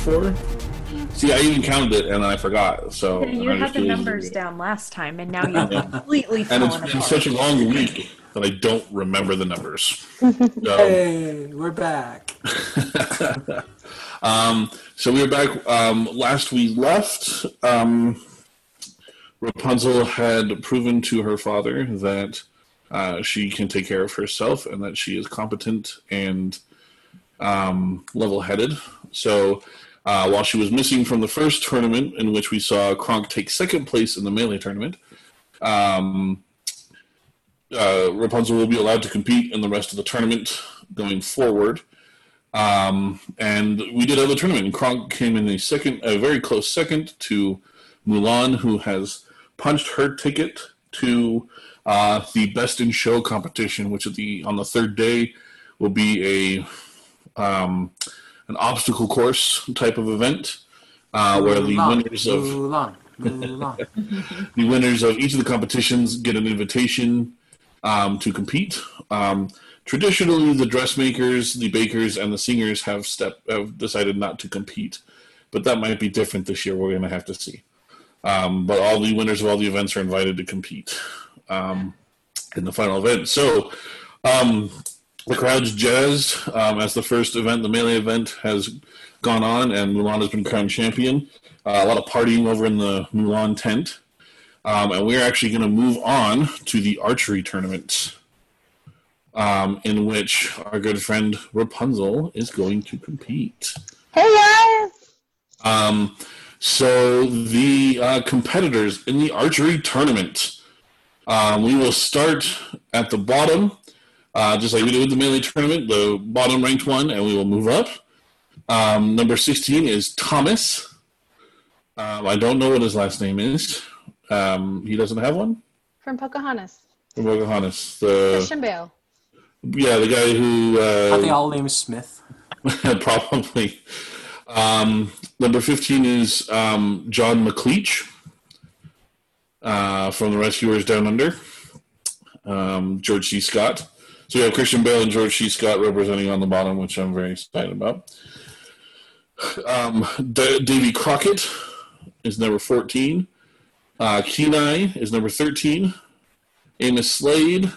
I think 25, 24. See, I even counted it and I forgot. So you I had the numbers it. down last time, and now you've completely And it's been apart. such a long week that I don't remember the numbers. So, Hey, we're back. um, so we were back um, last we left. Um, Rapunzel had proven to her father that uh, she can take care of herself and that she is competent and um, level-headed. So uh, while she was missing from the first tournament, in which we saw Kronk take second place in the melee tournament, um, uh, Rapunzel will be allowed to compete in the rest of the tournament going forward. Um, and we did have a tournament. And Kronk came in a second, a very close second to Mulan, who has punched her ticket to uh, the Best in Show competition, which the on the third day will be a um, an obstacle course type of event, uh, where the winners of the winners of each of the competitions get an invitation um, to compete. Um, traditionally, the dressmakers, the bakers, and the singers have step have decided not to compete, but that might be different this year. We're going to have to see. Um, but all the winners of all the events are invited to compete um, in the final event. So. The crowd's jazzed um, as the first event, the melee event, has gone on, and Mulan has been crowned champion. Uh, a lot of partying over in the Mulan tent. Um, and we're actually going to move on to the archery tournament, um, in which our good friend Rapunzel is going to compete. Hey! Um, so the uh, competitors in the archery tournament, um, we will start at the bottom, uh, just like we did with the melee tournament, the bottom ranked one, and we will move up. Um, number 16 is Thomas. Um, I don't know what his last name is. Um, he doesn't have one? From Pocahontas. From Pocahontas. The, Christian Bale. yeah, the guy who. Uh, Are they all named Smith? Probably. Um, number 15 is um, John McLeach uh, from the Rescuers Down Under. Um, George C. Scott. So you have Christian Bale and George C. Scott representing on the bottom, which I'm very excited about. Um, D- Davy Crockett is number 14. Uh, Kenai is number 13. Amos Slade.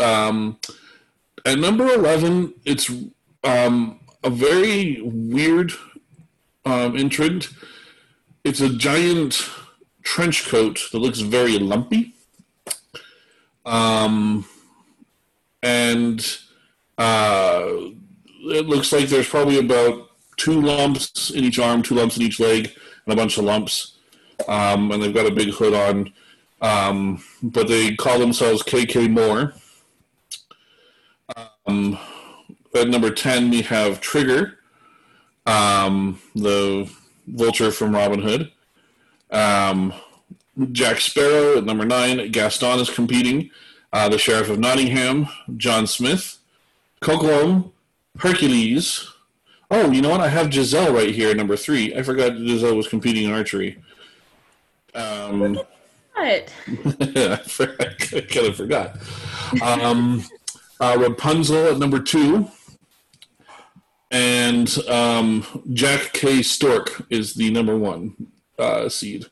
Um, at number 11, it's um, a very weird um, entrant. It's a giant trench coat that looks very lumpy. Um, and uh, it looks like there's probably about two lumps in each arm, two lumps in each leg, and a bunch of lumps. Um, and they've got a big hood on. Um, but they call themselves KK Moore. Um, at number 10, we have Trigger, um, the vulture from Robin Hood. Um, Jack Sparrow at number 9. Gaston is competing. Uh, the Sheriff of Nottingham, John Smith. Coquelin, Hercules. Oh, you know what? I have Giselle right here, number 3. I forgot Giselle was competing in archery. Um, What? I for- I kind of forgot. Um, uh, Rapunzel at number two, and um, Jack K. Stork is the number one uh, seed.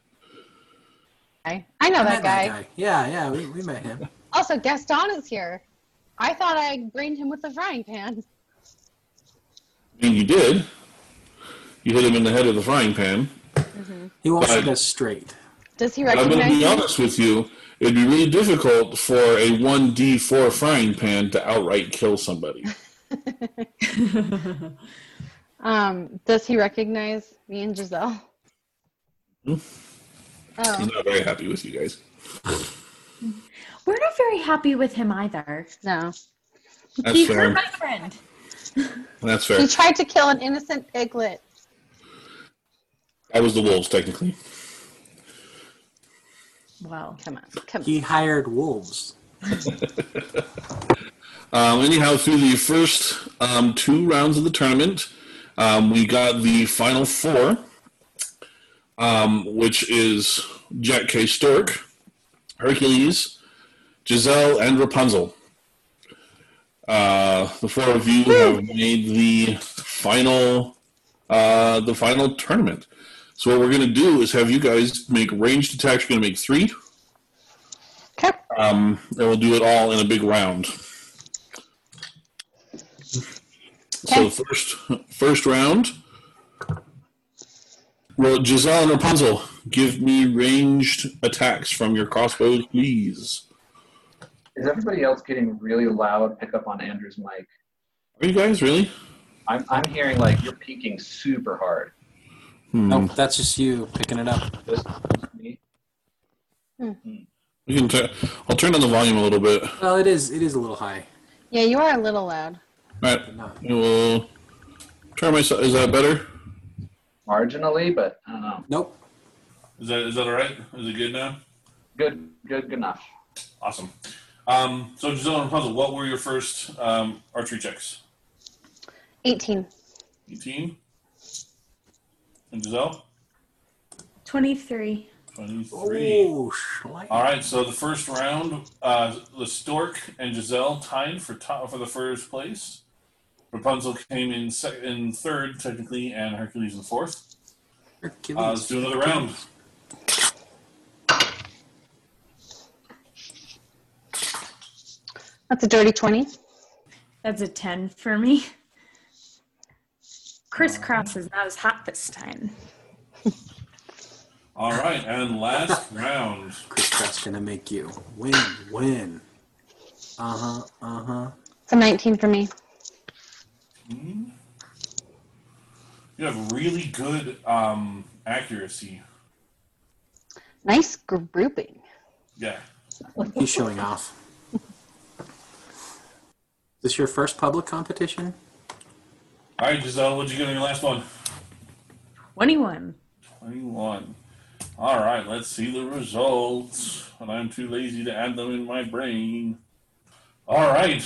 I I know that guy. Yeah, yeah, we, we met him. Also, Gaston is here. I thought I brained him with a frying pan. I mean, you did. You hit him in the head with a frying pan. He won't Right. us straight. Does he But I'm going to recognize be me? honest with you. It'd be really difficult for a 1d4 frying pan to outright kill somebody. Um, does he recognize me and Giselle? Hmm? Oh, He's not very happy with you guys. We're not very happy with him either. no. That's he fair. hurt my friend. That's fair. He tried to kill an innocent piglet. I was the wolves, technically. Well, Come on, come on. He hired wolves. Um, anyhow, through the first um, two rounds of the tournament, um, we got the final four, um, which is Jack K. Stork, Hercules, Giselle, and Rapunzel. Uh, the four of you have made the final uh, the final tournament. So what we're going to do is have you guys make ranged attacks. You're going to make three. Okay. Um, and we'll do it all in a big round. So first, first round. Well, Giselle and Rapunzel, give me ranged attacks from your crossbows, please. Is everybody else getting really loud pickup on Andrew's mic? Are you guys really? I'm, I'm hearing like you're peaking super hard. Hmm. Nope, that's just you picking it up. Just me. We can. T- I'll turn down the volume a little bit. Well, it is. It is a little high. Yeah, you are a little loud. right. But not. I will turn myself. Is that better? Marginally, but I don't know. Nope. Is that is that all right? Is it good now? Good, good, good enough. Awesome. Um, so Giselle and Rapunzel, what were your first um, archery checks? 18. 18. And Giselle? 23. 23. Oh. All right, so the first round, uh, the Stork and Giselle tied for top, for the first place. Rapunzel came in sec- in third, technically, and Hercules in fourth. Hercules. Uh, let's do another round. That's a dirty 20. That's a 10 for me. Crisscross is not as hot this time. All right, and last round. Crisscross is gonna make you win, win. Uh huh. Uh huh. It's a 19 for me. You have really good um, accuracy. Nice grouping. Yeah. He's showing off. Is this your first public competition? All right, Giselle, what'd you get on your last one? 21. 21. All right, let's see the results. And I'm too lazy to add them in my brain. All right,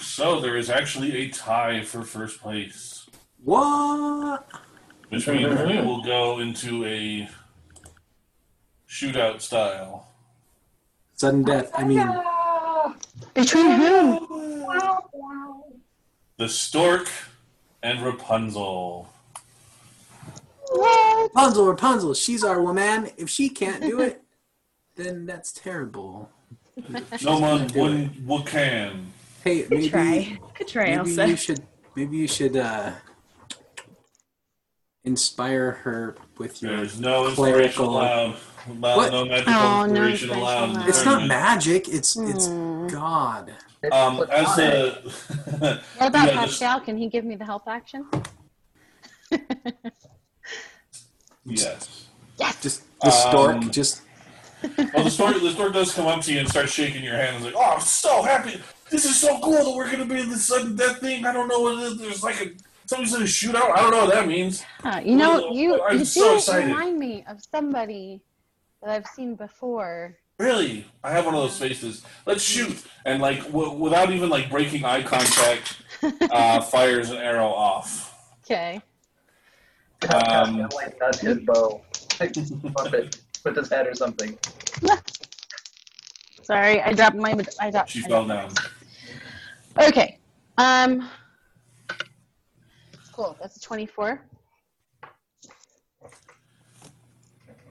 so there is actually a tie for first place, What? which means we will go into a shootout style. Sudden death. I mean, Between whom? The Stork and Rapunzel. Rapunzel, Rapunzel, she's our woman. If she can't do it, then that's terrible. No one, one, one can. Hey, Good maybe, try. Good try, maybe Elsa. you should, maybe you should uh, inspire her with your There's no inspiration clerical. allowed. Allow- What? No magical Oh, no inspiration inspiration allowed. allowed. It's not magic. It's it's Hmm. God. Um, as platonic. the What about Yeah, Pascal? Can he give me the help action? yes. Just the stork. Um, just Well, the stork, the stork does come up to you and start shaking your hand. and is like, "Oh, I'm so happy! This is so cool that we're going to be in this sudden death thing. I don't know what it is. There's like a somebody said a shootout. I don't know what that means. Huh, you know, Well, you, I'm you so do excited. remind me of somebody that I've seen before. Really, I have one of those faces. Let's shoot!" And like, w- without even like breaking eye contact, uh, fires an arrow off. Okay. Um, Pascal like does his bow. Like, bump it with his head or something. Sorry, I dropped my. I dropped. She I fell dropped- down. Okay. Um. Cool. That's a twenty-four.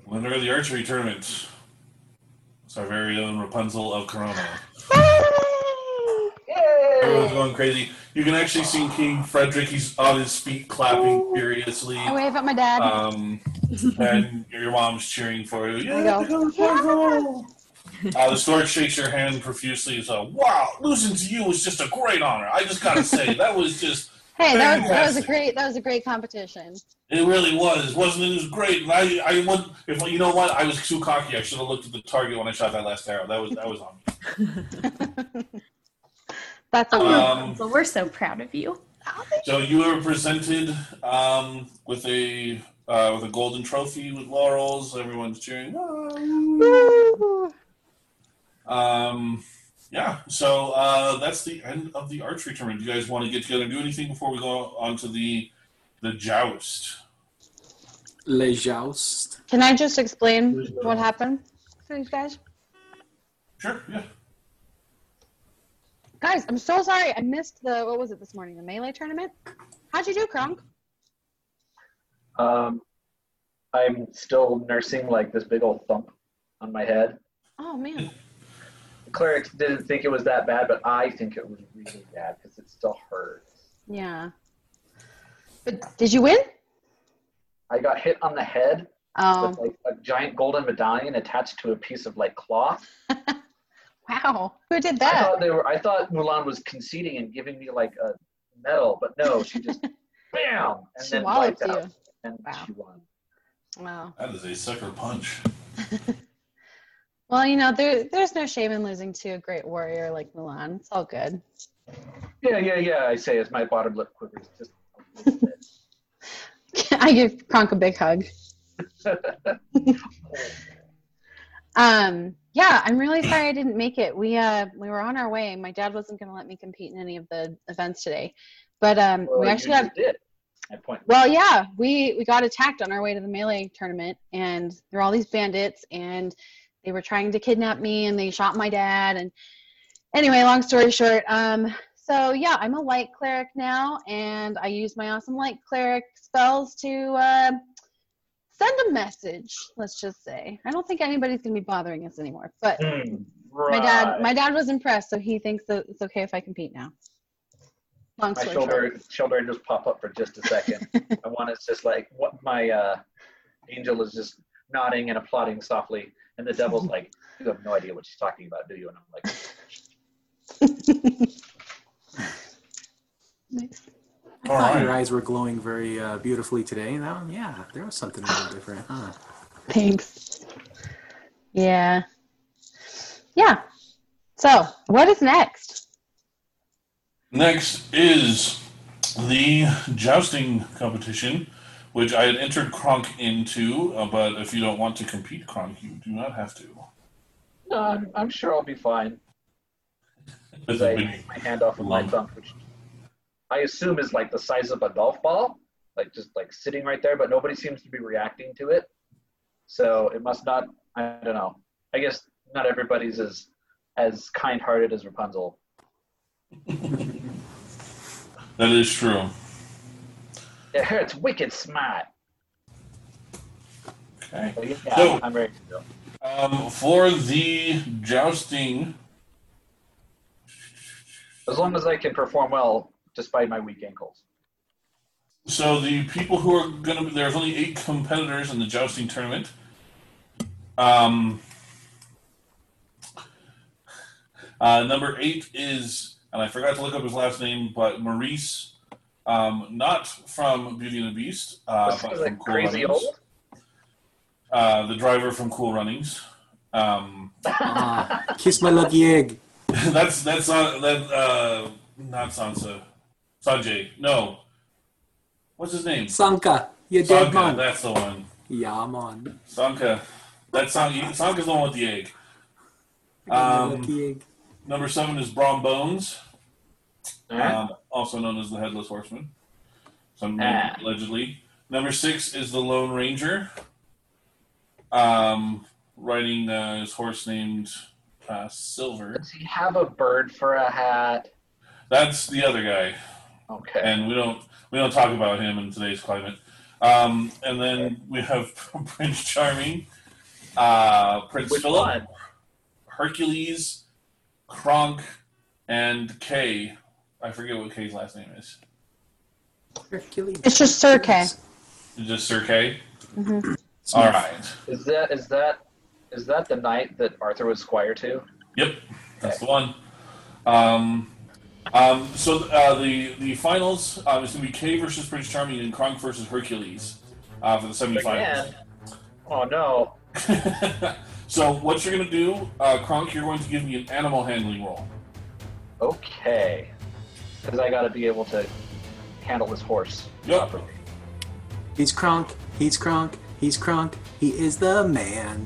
Winner of the archery tournament. It's our very own Rapunzel of Corona. Everyone's going crazy. You can actually see King Frederick. He's on his feet, clapping furiously. I wave at my dad. Um, and your mom's cheering for you. I Yeah, go, Rapunzel! Uh, the stork shakes your hand profusely and says, "Wow, losing to you was just a great honor. I just gotta say that was just, hey, that was, that was a great. That was a great competition. it really was, wasn't it? It was great. And I, I went. If you know what, I was too cocky. I should have looked at the target when I shot that last arrow. That was that was on me. That's a Um, Rapunzel, we're so proud of you. So you were presented um, with a uh, with a golden trophy with laurels. Everyone's cheering. Woo! Um, yeah. So uh, that's the end of the archery tournament. Do you guys want to get together and do anything before we go on to the the joust? le joust. Can I just explain what happened to these guys? Sure. Yeah. Guys, I'm so sorry. I missed the what was it this morning? The melee tournament. How'd you do, Kronk? Um, I'm still nursing like this big old thump on my head. Oh man. The clerics didn't think it was that bad, but I think it was really bad because it still hurts. Yeah. But did you win? I got hit on the head Oh, with like a giant golden medallion attached to a piece of like cloth. wow. Who did that? I thought they were. I thought Mulan was conceding and giving me like a medal, but no, she just bam and She then wiped you. out and Wow. she won. Wow. That is a sucker punch. Well, you know, there, there's no shame in losing to a great warrior like Mulan. It's all good. Yeah, yeah, yeah. I say as my bottom lip quivers just. a little bit. I give Kronk a big hug. Um, yeah, I'm really sorry I didn't make it. We uh we were on our way. My dad wasn't going to let me compete in any of the events today, but um Well, we actually got did. Point. well, yeah, we we got attacked on our way to the melee tournament, and there were all these bandits, and they were trying to kidnap me, and they shot my dad, and anyway, long story short, um, so yeah, I'm a light cleric now, and I use my awesome light cleric spells to uh, send a message. Let's just say, I don't think anybody's gonna be bothering us anymore, but Hmm, my dad, my dad was impressed, so he thinks that it's okay if I compete now. Long my shoulder short. shoulder just pop up for just a second. and one is just like what my uh, angel is just nodding and applauding softly, and the devil's like, "You have no idea what she's talking about, do you?" And I'm like, Nice. I thought your eyes were glowing very uh, beautifully today. Now, yeah, there was something a little different, huh? Thanks. Yeah. Yeah. So, what is next? Next is the jousting competition, which I had entered Kronk into, uh, but if you don't want to compete, Kronk, you do not have to. "No, I'm, I'm sure I'll be fine." As I take my hand off of my thumb, which I assume is like the size of a golf ball, like just like sitting right there, but nobody seems to be reacting to it. So it must not. I don't know. I guess not everybody's as as kind-hearted as Rapunzel. That is true. It hurts wicked smart. Okay. So yeah, So- I'm ready to go. Um, for the jousting, As long as I can perform well despite my weak ankles. so the people who are going to be there's only eight competitors in the jousting tournament. Um, uh, number eight is, and I forgot to look up his last name, but Maurice, um, not from Beauty and the Beast, uh, but from like Cool crazy Runnings. old. Uh, the driver from Cool Runnings. Um, Ah, kiss my lucky egg. that's that's not that uh, not Sansa, Sanjay. No, what's his name? Sanka, you dead Sanka. man. That's the one. Yeah, man. Sanka. That's Sanka. Sanka's the one with the egg. Um, lucky egg. Number seven is Brom Bones, Alright. um, also known as the Headless Horseman. Some Ah. allegedly. Number six is the Lone Ranger, um, riding uh, his horse named uh, Silver. Does he have a bird for a hat? That's the other guy. Okay. and we don't we don't talk about him in today's climate. Um, and then we have Prince Charming, uh, Prince Which Philip, one? Hercules, Kronk, and Kay. I forget what Kay's last name is. Hercules. It's just Sir Kay. Is it just Sir Kay? Mhm. All right. Is that is that is that the knight that Arthur was squire to? Yep, that's the one. Um, um, so uh, the the finals um, is going to be Kay versus Prince Charming and Kronk versus Hercules uh, for the semifinals. Again. Oh no. so what you're going to do, uh, Kronk, you're going to give me an animal handling roll. Okay. Because I got to be able to handle this horse Yep. properly. He's Kronk. He's Kronk. He's Kronk. He is the man.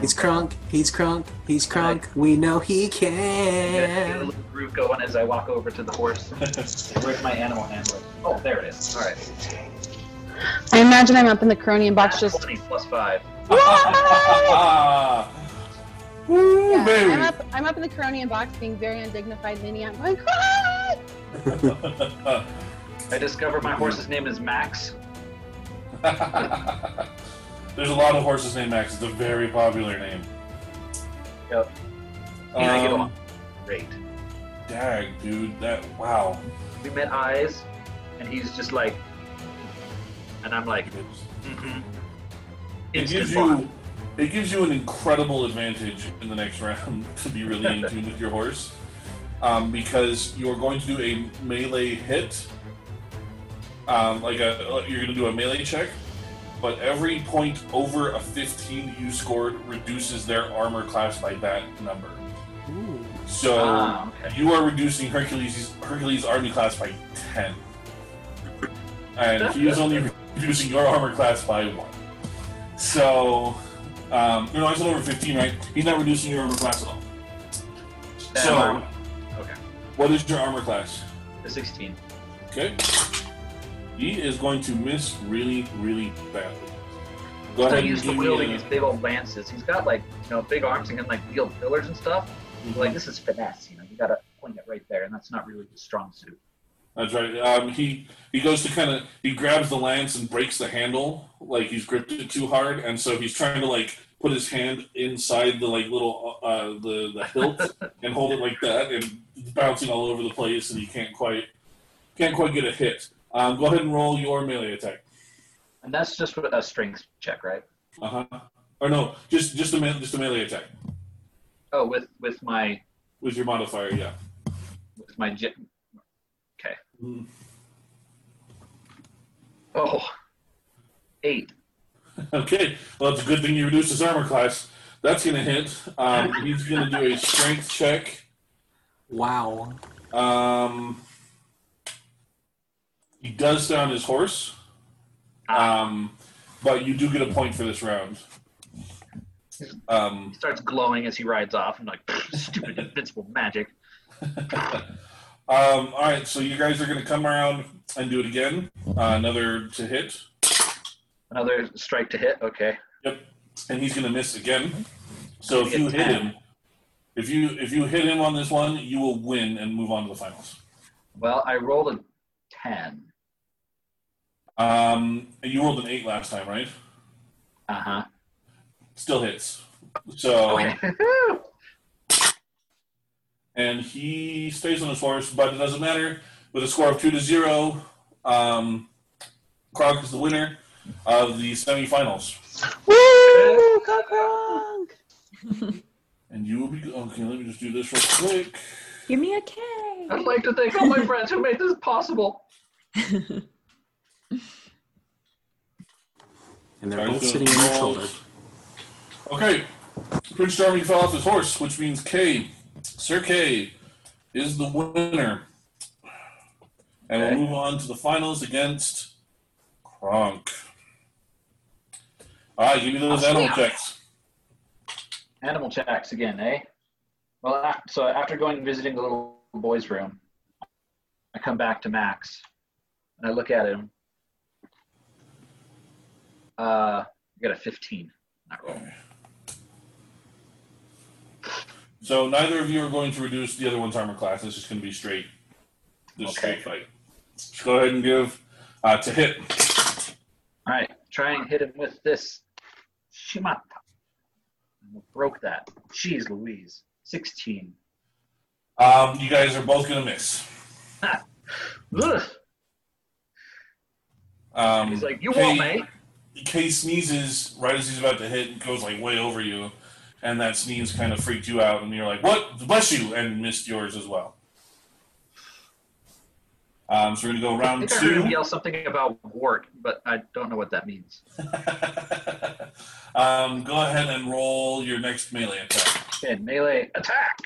He's Kronk. He's Kronk. He's Kronk. We know he I'm get a can. little groove going as I walk over to the horse. Where's my animal handler? Oh, there it is. All right. I imagine I'm up in the cronium box just. 20 plus 5. Woo, Yeah, baby. I'm up. I'm up in the cronium box, being very undignified, leaning out, going, "Cry!" I discover my horse's name is Max. There's a lot of horses named Max. It's a very popular name. Yep. And I get Um, along great. dag, dude. That wow. We met eyes, and he's just like, and I'm like, mm-hmm. It gives bond. you it gives you an incredible advantage in the next round to be really in tune with your horse, um, because you're going to do a melee hit. Um, like a you're going to do a melee check, but every point over a 15 you scored reduces their armor class by that number. Ooh. So Ah, okay. you are reducing Hercules Hercules army class by 10, and he is only reducing your armor class by one. So, um, no, I said over 15, right? He's not reducing your armor class at all. So, Um, okay, what is your armor class? the 16. Okay. He is going to miss really, really badly. Go He's ahead and used to wielding a- these big old lances. He's got like you know big arms and can like wield pillars and stuff. Mm-hmm. Like this is finesse, you know. You gotta point it right there, and that's not really his strong suit. That's right. Um, he he goes to kind of he grabs the lance and breaks the handle like he's gripped it too hard, and so he's trying to like put his hand inside the like little uh, the the hilt and hold it like that, and it's bouncing all over the place, and he can't quite can't quite get a hit. Um, go ahead and roll your melee attack. And that's just a strength check, right? Uh huh. Or no, just just a me- just a melee attack Oh, with with my with your modifier. Yeah. with my j- okay. Mhm. Oh, eight. Okay. Well, it's a good thing you reduced his armor class. That's gonna hit. Um, he's gonna do a strength check. Wow. Um, he does stay on his horse, um, but you do get a point for this round. Um, He starts glowing as he rides off. I'm like, stupid invincible magic. um, all right, so you guys are going to come around and do it again. Uh, another to hit, Another strike to hit. Okay. Yep. And he's going to miss again. So if you hit him, if you if you hit him on this one, you will win and move on to the finals. Well, I rolled a ten. Um, you rolled an eight last time, right? Uh huh. Still hits. So. Okay. and he stays on his horse, but it doesn't matter. With a score of two to zero, um, Kronk is the winner of the semifinals, Woo! Go Kronk! and you will be okay. Let me just do this real quick. Give me a K. I'd like to thank all my friends who made this possible. And they're Guys, both sitting on your rolls. shoulder. Okay, Prince Charming fell off his horse, which means Kay, Sir Kay, is the winner, and we'll move on to the finals against Kronk. All right, give me those animal checks. Animal checks again, eh? Well, so after going and visiting the little boy's room, I come back to Max and I look at him. Uh, I got a 15. Not roll. So neither of you are going to reduce the other one's armor class. This is going to be straight, this Okay. straight fight. Just go ahead and give uh, to hit. All right, try and hit him with this. Shimata. Broke that. Jeez Louise. 16. Um, you guys are both going to miss. Um, He's like, you won't, mate. Kay sneezes right as he's about to hit and goes like way over you, and that sneeze kind of freaked you out, and you're like, "What? Bless you!" and missed yours as well. Um, so we're gonna go I round think I heard yell something about wart, but I don't know what that means. um, go ahead and roll your next melee attack. Okay, melee attack.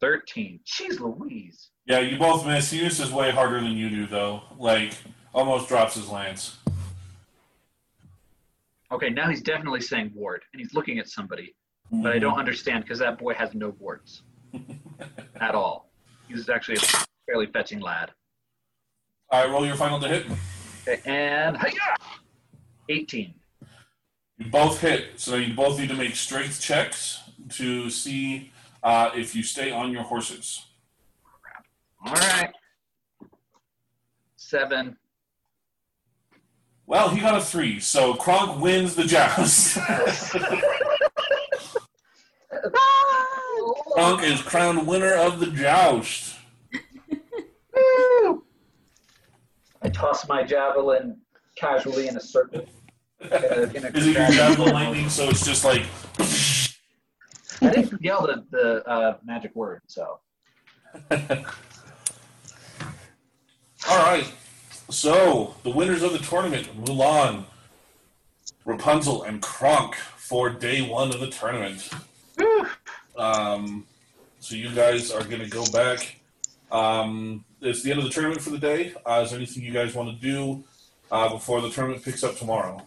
13. Jeez Louise. Yeah, you both miss. He misses way harder than you do, though. Like almost drops his lance. Okay, now he's definitely saying wart, and he's looking at somebody, but I don't understand because that boy has no warts at all. He's actually a fairly fetching lad. All right, roll your final to hit. Okay, and hiya! 18. You both hit, so you both need to make strength checks to see uh, if you stay on your horses. All right. seven. Well, he got a three, so Kronk wins the joust. Kronk is crowned winner of the joust. I toss my javelin casually in a circle. In a, in a Is it your javelin lightning? So it's just like. I didn't yell the, the uh, magic word, so. All right. So the winners of the tournament: Mulan, Rapunzel, and Kronk for day one of the tournament. Um, so you guys are going to go back. Um, it's the end of the tournament for the day. Uh, is there anything you guys want to do uh, before the tournament picks up tomorrow?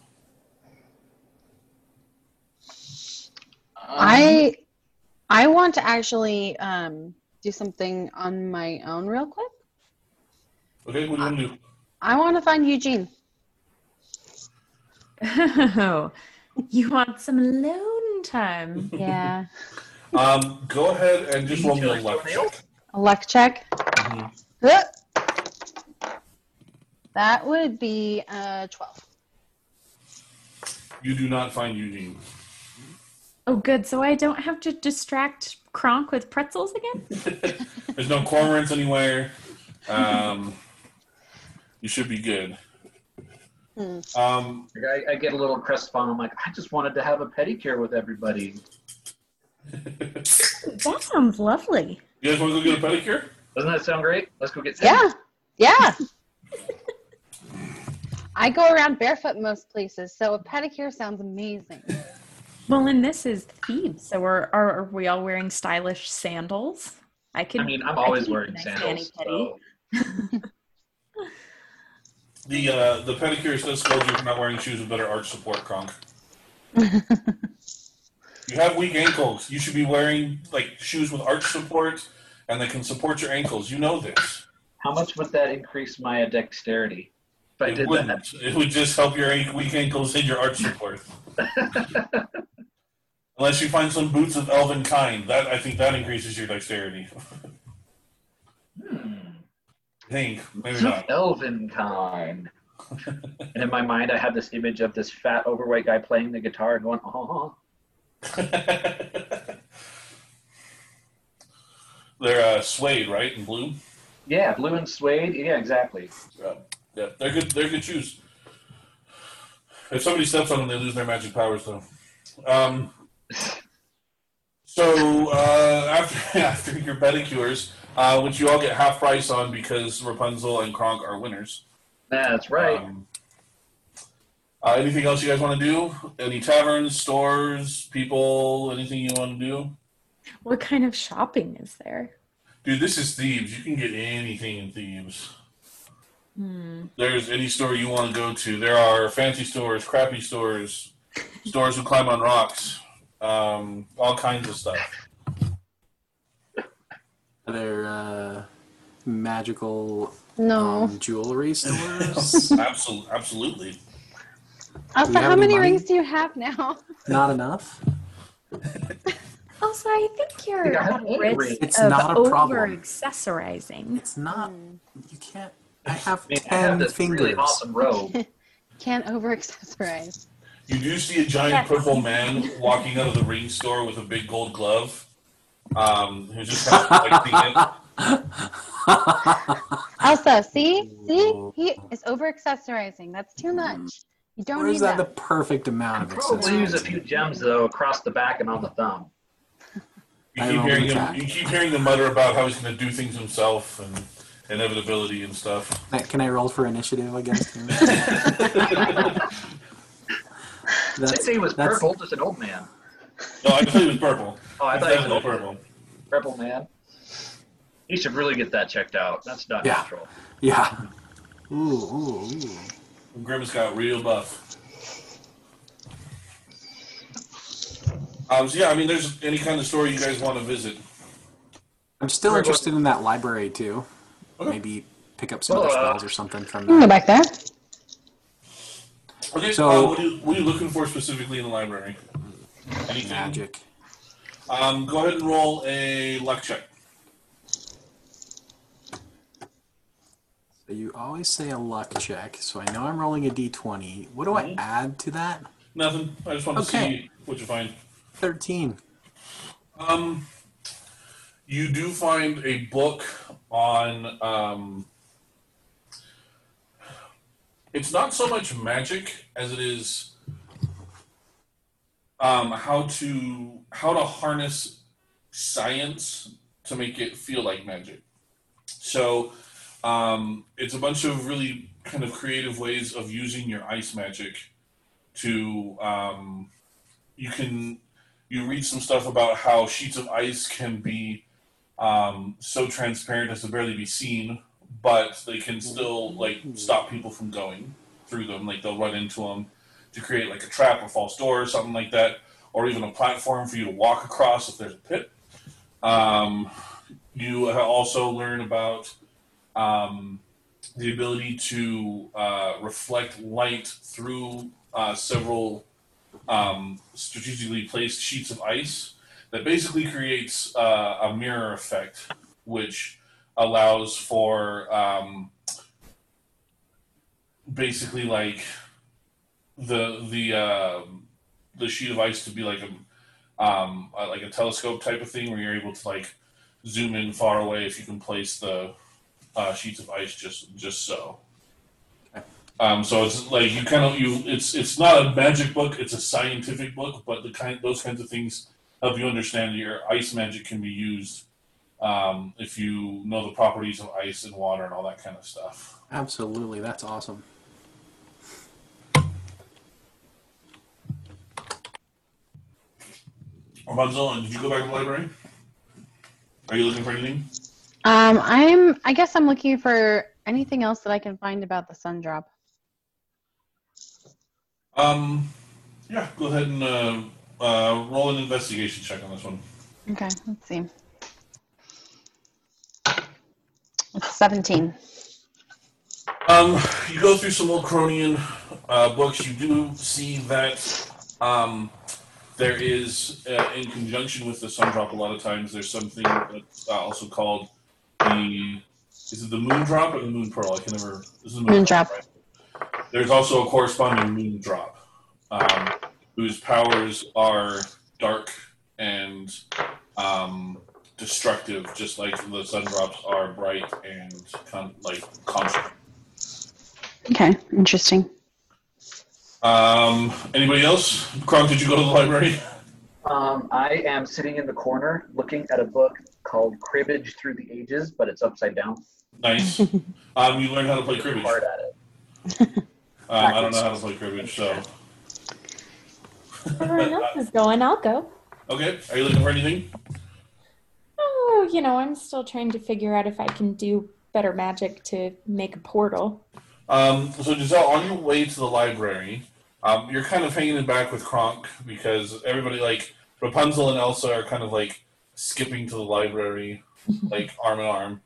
I I want to actually um, do something on my own real quick. Okay, what do you want to do? I want to find Eugene. Oh, you want some alone time? Yeah. Um, go ahead and just roll me a luck check. A luck check. Mhm. Huh. That would be uh, 12. You do not find Eugene. Oh, good. So I don't have to distract Kronk with pretzels again? There's no cormorants anywhere. Um, you should be good. Hmm. Um, I, I get a little crestfallen. I'm like, I just wanted to have a pedicure with everybody. That sounds lovely. you guys want to go get a pedicure? Doesn't that sound great? Let's go get Sandy. Yeah. Yeah. I go around barefoot most places, so a pedicure sounds amazing. Well, and this is Thebes, so are, are, are we all wearing stylish sandals? I can. I mean, I'm always wearing sandals. mani-pedi. So. The uh, the pedicure does scold you for not wearing shoes with better arch support, Kronk. you have weak ankles. You should be wearing like shoes with arch support and that can support your ankles. You know this. How much would that increase my dexterity if I It did wouldn't. It would just help your weak ankles and your arch support. Unless you find some boots of elven kind, that I think that increases your dexterity. hmm. I think maybe not. Kind. and in my mind, I have this image of this fat, overweight guy playing the guitar and going, oh. They're uh, suede, right, in blue. Yeah, blue and suede. Yeah, exactly. Yeah, yeah, they're good. They're good shoes. If somebody steps on them, they lose their magic powers, though. Um, so uh, after after your pedicures, uh, which you all get half price on because Rapunzel and Kronk are winners. That's right. Um, uh, anything else you guys want to do? Any taverns, stores, people? Anything you want to do? What kind of shopping is there? Dude, this is Thebes. You can get anything in Thebes. Hmm. There's any store you want to go to. There are fancy stores, crappy stores, stores who climb on rocks, um, all kinds of stuff. Are there uh, magical No. um, jewelry stores? Absolutely, absolutely. Also, do you have how many money? rings do you have now? Not enough. Also, I think you're think I have at risk rings. It's of not a over accessorizing. It's not. You can't. I have I mean, I have ten this fingers. really awesome robe. Can't over accessorize. You do see a giant Yes. purple man walking out of the ring store with a big gold glove. Um, who's just kind of like Also, see, see, he is over accessorizing. That's too much. You don't Or need is that the perfect amount of Probably use a accessories? few gems though across the back and on the thumb. You I keep rolled hearing the him. track. You keep hearing him mutter about how he's going to do things himself and inevitability and stuff. Can I- Can I roll for initiative against him? I'd That's, say it was that's- purple, just an old man. No, I thought he was purple. Oh, I thought he was definitely purple. purple man. You should really get that checked out. That's not Yeah. natural. yeah. Ooh, ooh, ooh. Grimace got real buff. Um, so yeah, I mean, there's any kind of store you guys want to visit. I'm still Very interested in that library too. Okay. Maybe pick up some Well, other uh, spells or something from You can go back there. Okay, So- uh, what, are you, what are you looking for specifically in the library? Anything? Magic. Um, go ahead and roll a luck check. You always say a luck check, so I know I'm rolling a d20. What do I Mhm. add to that? Nothing. I just want to Okay. see what you find. 13. Um, you do find a book on. Um, it's not so much magic as it is um, how to how to harness science to make it feel like magic. So um, it's a bunch of really kind of creative ways of using your ice magic to um, you can you read some stuff about how sheets of ice can be um, so transparent as to barely be seen, but they can still like stop people from going through them. Like they'll run into them to create like a trap or false door or something like that, or even a platform for you to walk across if there's a pit. Um, you also learn about um, the ability to uh, reflect light through uh, several um, strategically placed sheets of ice that basically creates uh, a mirror effect, which allows for um, basically like the the uh, the sheet of ice to be like a um, uh, like a telescope type of thing where you're able to like zoom in far away if you can place the uh, sheets of ice just just so. Um, so it's like you kind of you it's it's not a magic book; it's a scientific book. But the kind those kinds of things help you understand that your ice magic can be used um, if you know the properties of ice and water and all that kind of stuff. Absolutely, that's awesome. Rapunzel, did you go back to the library? Are you looking for anything? Um, I'm. I guess I'm looking for anything else that I can find about the sun drop. Um, yeah, go ahead and uh, uh, roll an investigation check on this one. Okay, let's see. It's 17. Um, you go through some old Cronian uh, books. You do see that um, there is, uh, in conjunction with the sun drop, a lot of times there's something that's uh, also called the. Is it the moon drop or the moon pearl? I can never. This is the Moon drop. right? There's also a corresponding moon drop, um, whose powers are dark and um, destructive, just like the sun drops are bright and con- like constant. Okay, interesting. Um, anybody else? Kronk, did you go to the library? Um, I am sitting in the corner looking at a book called Cribbage Through the Ages, but it's upside down. Nice. Um, you learned how to play cribbage. Hard at it. Um, I don't know how to play cribbage, so. Everyone else is going. I'll go. Okay, are you looking for anything? Oh, you know, I'm still trying to figure out if I can do better magic to make a portal. Um, so Giselle, on your way to the library, um, you're kind of hanging back with Kronk because everybody, like Rapunzel and Elsa, are kind of like skipping to the library, like arm in arm,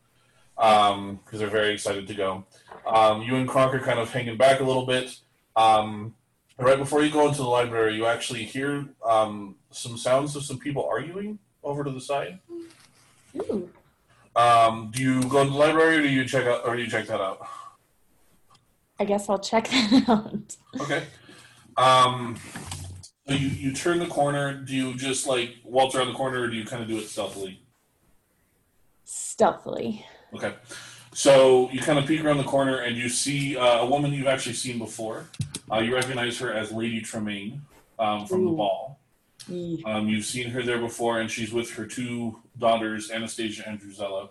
because they're very excited to go. Um, you and Kronk are kind of hanging back a little bit. Um, right before you go into the library, you actually hear um, some sounds of some people arguing over to the side. Um, do you go to the library, or do you check out, or do you check that out? I guess I'll check that out. Okay. Um, so you you turn the corner. Do you just like waltz around the corner, or do you kind of do it stealthily? Stealthily. Okay. So you kind of peek around the corner, and you see uh, a woman you've actually seen before. Uh, you recognize her as Lady Tremaine um, from the ball. Um, you've seen her there before, and she's with her two daughters, Anastasia and Drizella.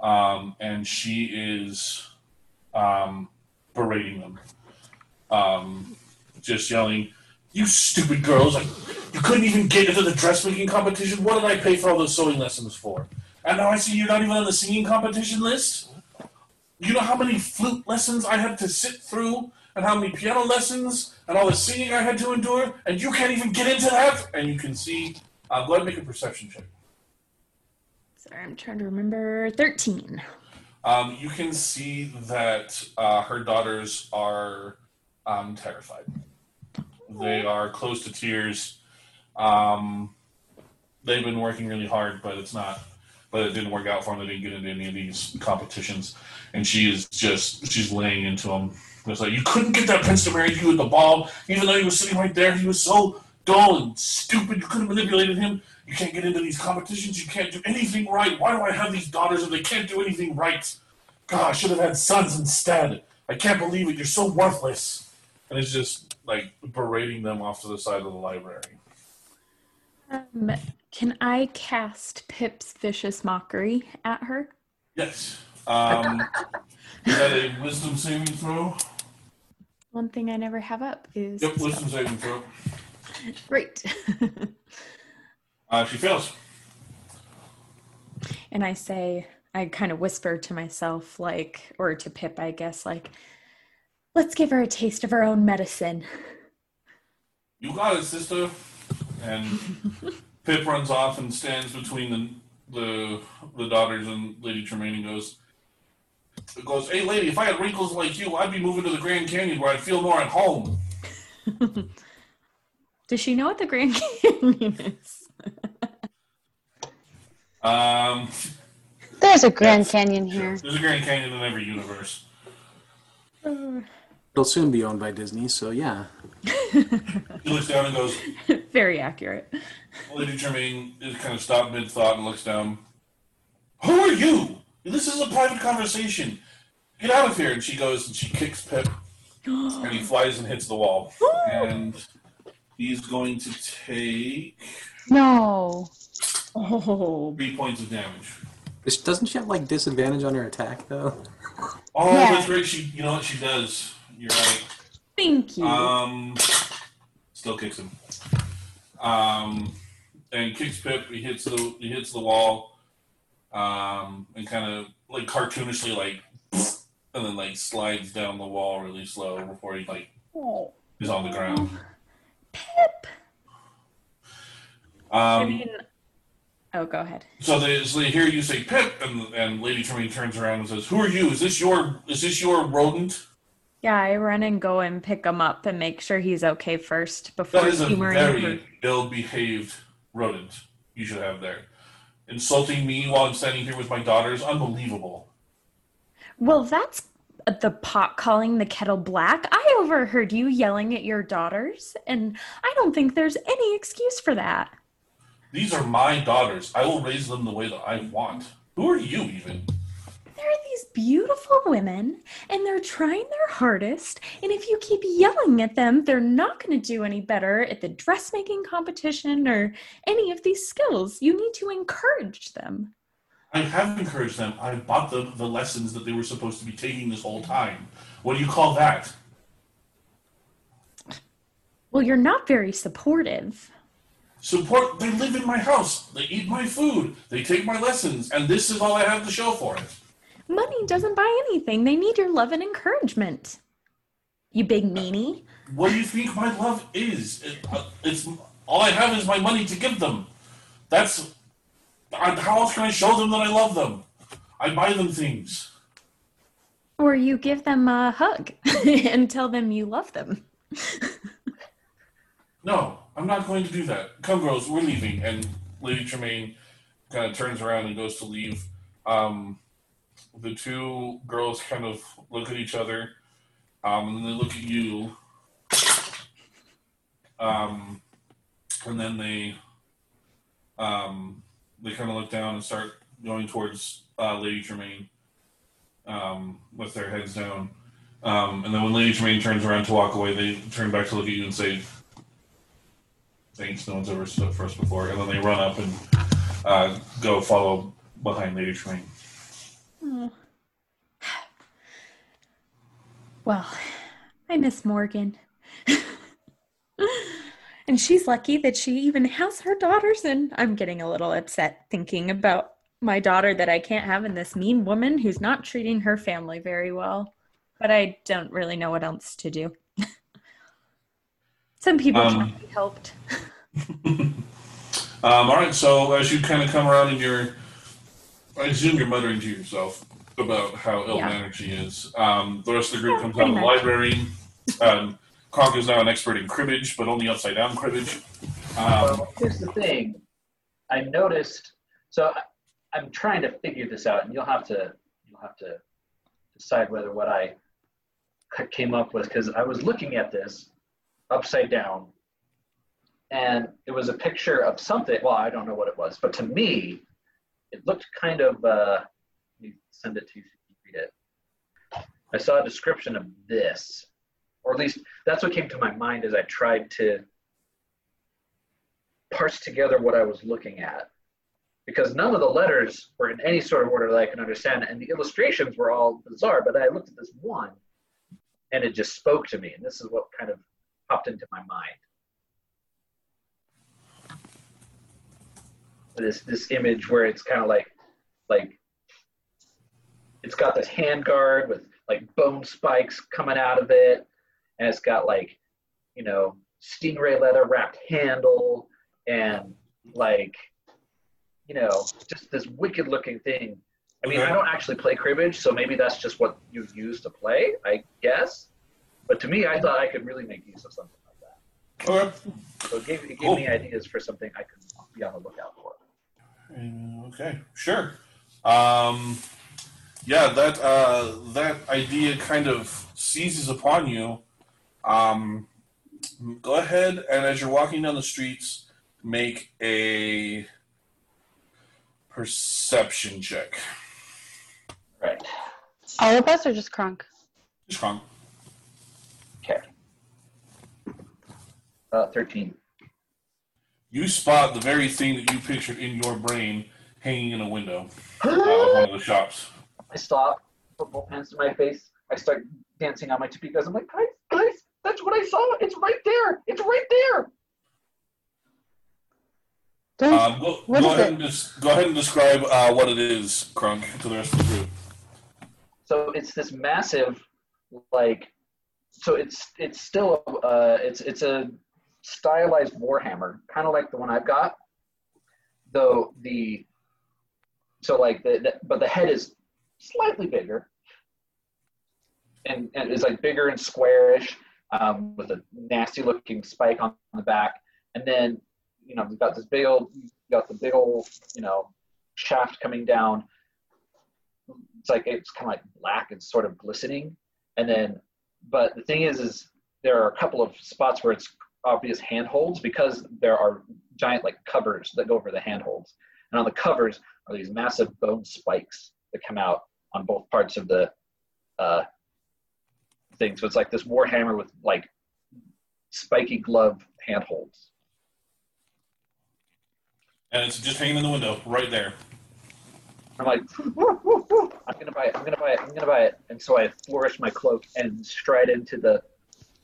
Um, and she is um, berating them, um, just yelling, "You stupid girls! Like, you couldn't even get into the dressmaking competition. What did I pay for all those sewing lessons for? And now I see you're not even on the singing competition list. You know how many flute lessons I had to sit through, and how many piano lessons, and all the singing I had to endure, and you can't even get into that. And you can see. Uh, go ahead and make a perception check. Sorry, I'm trying to remember. 13. Um, you can see that uh, her daughters are um, terrified. They are close to tears. Um, they've been working really hard, but it's not. But it didn't work out for them. They didn't get into any of these competitions, and she is just she's laying into him. It's like you couldn't get that prince to marry you with the ball, even though he was sitting right there. He was so dull and stupid. You could have manipulated him. You can't get into these competitions. You can't do anything right. Why do I have these daughters if they can't do anything right? God, I should have had sons instead. I can't believe it. You're so worthless. And it's just like berating them off to the side of the library. Um, can I cast Pip's vicious mockery at her? Yes. Um, is that a wisdom saving throw? One thing I never have up is Yep, wisdom saving throw. great. Uh, she fails. and I say, I kind of whisper to myself, like, or to Pip, I guess, like, let's give her a taste of her own medicine. You got it, sister. And Pip runs off and stands between the the, the daughters and Lady Tremaine and goes, goes, Hey, lady, if I had wrinkles like you, I'd be moving to the Grand Canyon where I'd feel more at home. Does she know what the Grand Canyon is? Um, There's a Grand Yes. Canyon here. there's a Grand Canyon in every universe. It'll soon be owned by Disney, so yeah. He looks down and goes, Very accurate. Lady Tremaine is kind of stopped mid thought and looks down. Who are you? This is a private conversation. Get out of here. And she goes and she kicks Pip and he flies and hits the wall. And he's going to take No. Oh, three points of damage. Doesn't she have like disadvantage on her attack though? Oh, Yeah. that's right. She, you know what she does. You're right. thank you. Um, still kicks him. Um, and kicks Pip. He hits the he hits the wall. Um, and kind of like cartoonishly like, and then like slides down the wall really slow before he like oh. is on the ground. Pip. I Um, mean, oh, go ahead. so they, so they hear you say Pip, and and Lady Tremaine turns around and says, "Who are you? Is this your is this your rodent?" Yeah, I run and go and pick him up and make sure he's okay first before That is a humoring very ill-behaved rodent you should have there. Insulting me while I'm standing here with my daughter is unbelievable. Well, that's the pot calling the kettle black. I overheard you yelling at your daughters, and I don't think there's any excuse for that. These are my daughters. I will raise them the way that I want. Who are you, even? There are these beautiful women, and they're trying their hardest. And if you keep yelling at them, they're not going to do any better at the dressmaking competition or any of these skills. You need to encourage them. I have encouraged them. I bought them the lessons that they were supposed to be taking this whole time. What do you call that? Well, you're not very supportive. Support. They live in my house. They eat my food. They take my lessons, and this is all I have to show for it. Money doesn't buy anything. They need your love and encouragement. You big meanie. What do you think my love is? It, uh, it's all I have is my money to give them. That's uh, how else can I show them that I love them? I buy them things. Or you give them a hug and tell them you love them. No, I'm not going to do that. Come, girls, we're leaving. And Lady Tremaine kind of turns around and goes to leave. Um, the two girls kind of look at each other, um, and then they look at you, um, and then they um, they kind of look down and start going towards uh, Lady Tremaine um, with their heads down. Um, and then when Lady Tremaine turns around to walk away, they turn back to look at you and say, thanks, no one's ever stood for us before. And then they run up and uh, go follow behind Lady Tremaine. Well, I miss Morgan. and she's lucky that she even has her daughters. And I'm getting a little upset thinking about my daughter that I can't have and this mean woman who's not treating her family very well. But I don't really know what else to do. Some people Um, can't be helped. Um, all right, so as you kind of come around and you're, I assume you're muttering to yourself about how ill-mannered she is. Um, the rest of the group Yeah, comes out of the much. library. Um, Kronk is now an expert in cribbage, but only upside down cribbage. Um, Well, here's the thing. I noticed. So I, I'm trying to figure this out, and you'll have to you'll have to decide whether what I c- came up with because I was looking at this upside down, and it was a picture of something. Well, I don't know what it was, but to me, it looked kind of. Uh, let me send it to you so you can read it. I saw a description of this, or at least that's what came to my mind as I tried to parse together what I was looking at. Because none of the letters were in any sort of order that I can understand, and the illustrations were all bizarre. But I looked at this one, and it just spoke to me, and this is what kind of popped into my mind. This this image where it's kind of like like it's got this hand guard with like bone spikes coming out of it, and it's got like you know stingray leather wrapped handle and like you know just this wicked looking thing. I mean, Okay. I don't actually play cribbage, so maybe that's just what you use to play, I guess. But to me, I thought I could really make use of something like that. Okay. So it gave, it gave Cool. me ideas for something I could be on the lookout for. Uh, Okay, sure. Um, yeah, that uh, that idea kind of seizes upon you. Um, go ahead and as you're walking down the streets, make a perception check. Right. All of us or just Kronk? Just Kronk. Okay. Uh, 13. You spot the very thing that you pictured in your brain hanging in a window uh, of one of the shops. I stop, put both hands to my face. I start dancing on my two because I'm like, guys, guys, that's what I saw. It's right there. It's right there. Don't, Um, go, What go is ahead it? and just go ahead and describe uh, what it is, Kronk, to the rest of the group. So it's this massive, like, so it's it's still uh, it's it's a stylized warhammer, kind of like the one I've got. Though the so like the, the but the head is slightly bigger, and and it's like bigger and squarish, um, with a nasty looking spike on the back, and then you know we've got this big old got the big old you know shaft coming down. It's like it's kind of like black and sort of glistening. And then but the thing is is there are a couple of spots where it's obvious handholds because there are giant like covers that go over the handholds and on the covers are these massive bone spikes that come out on both parts of the uh, thing so it's like this warhammer with like spiky glove handholds And it's just hanging in the window right there. I'm like, "Woo, woo, woo. I'm gonna buy it. I'm gonna buy it. I'm gonna buy it. And so I flourish my cloak and stride into the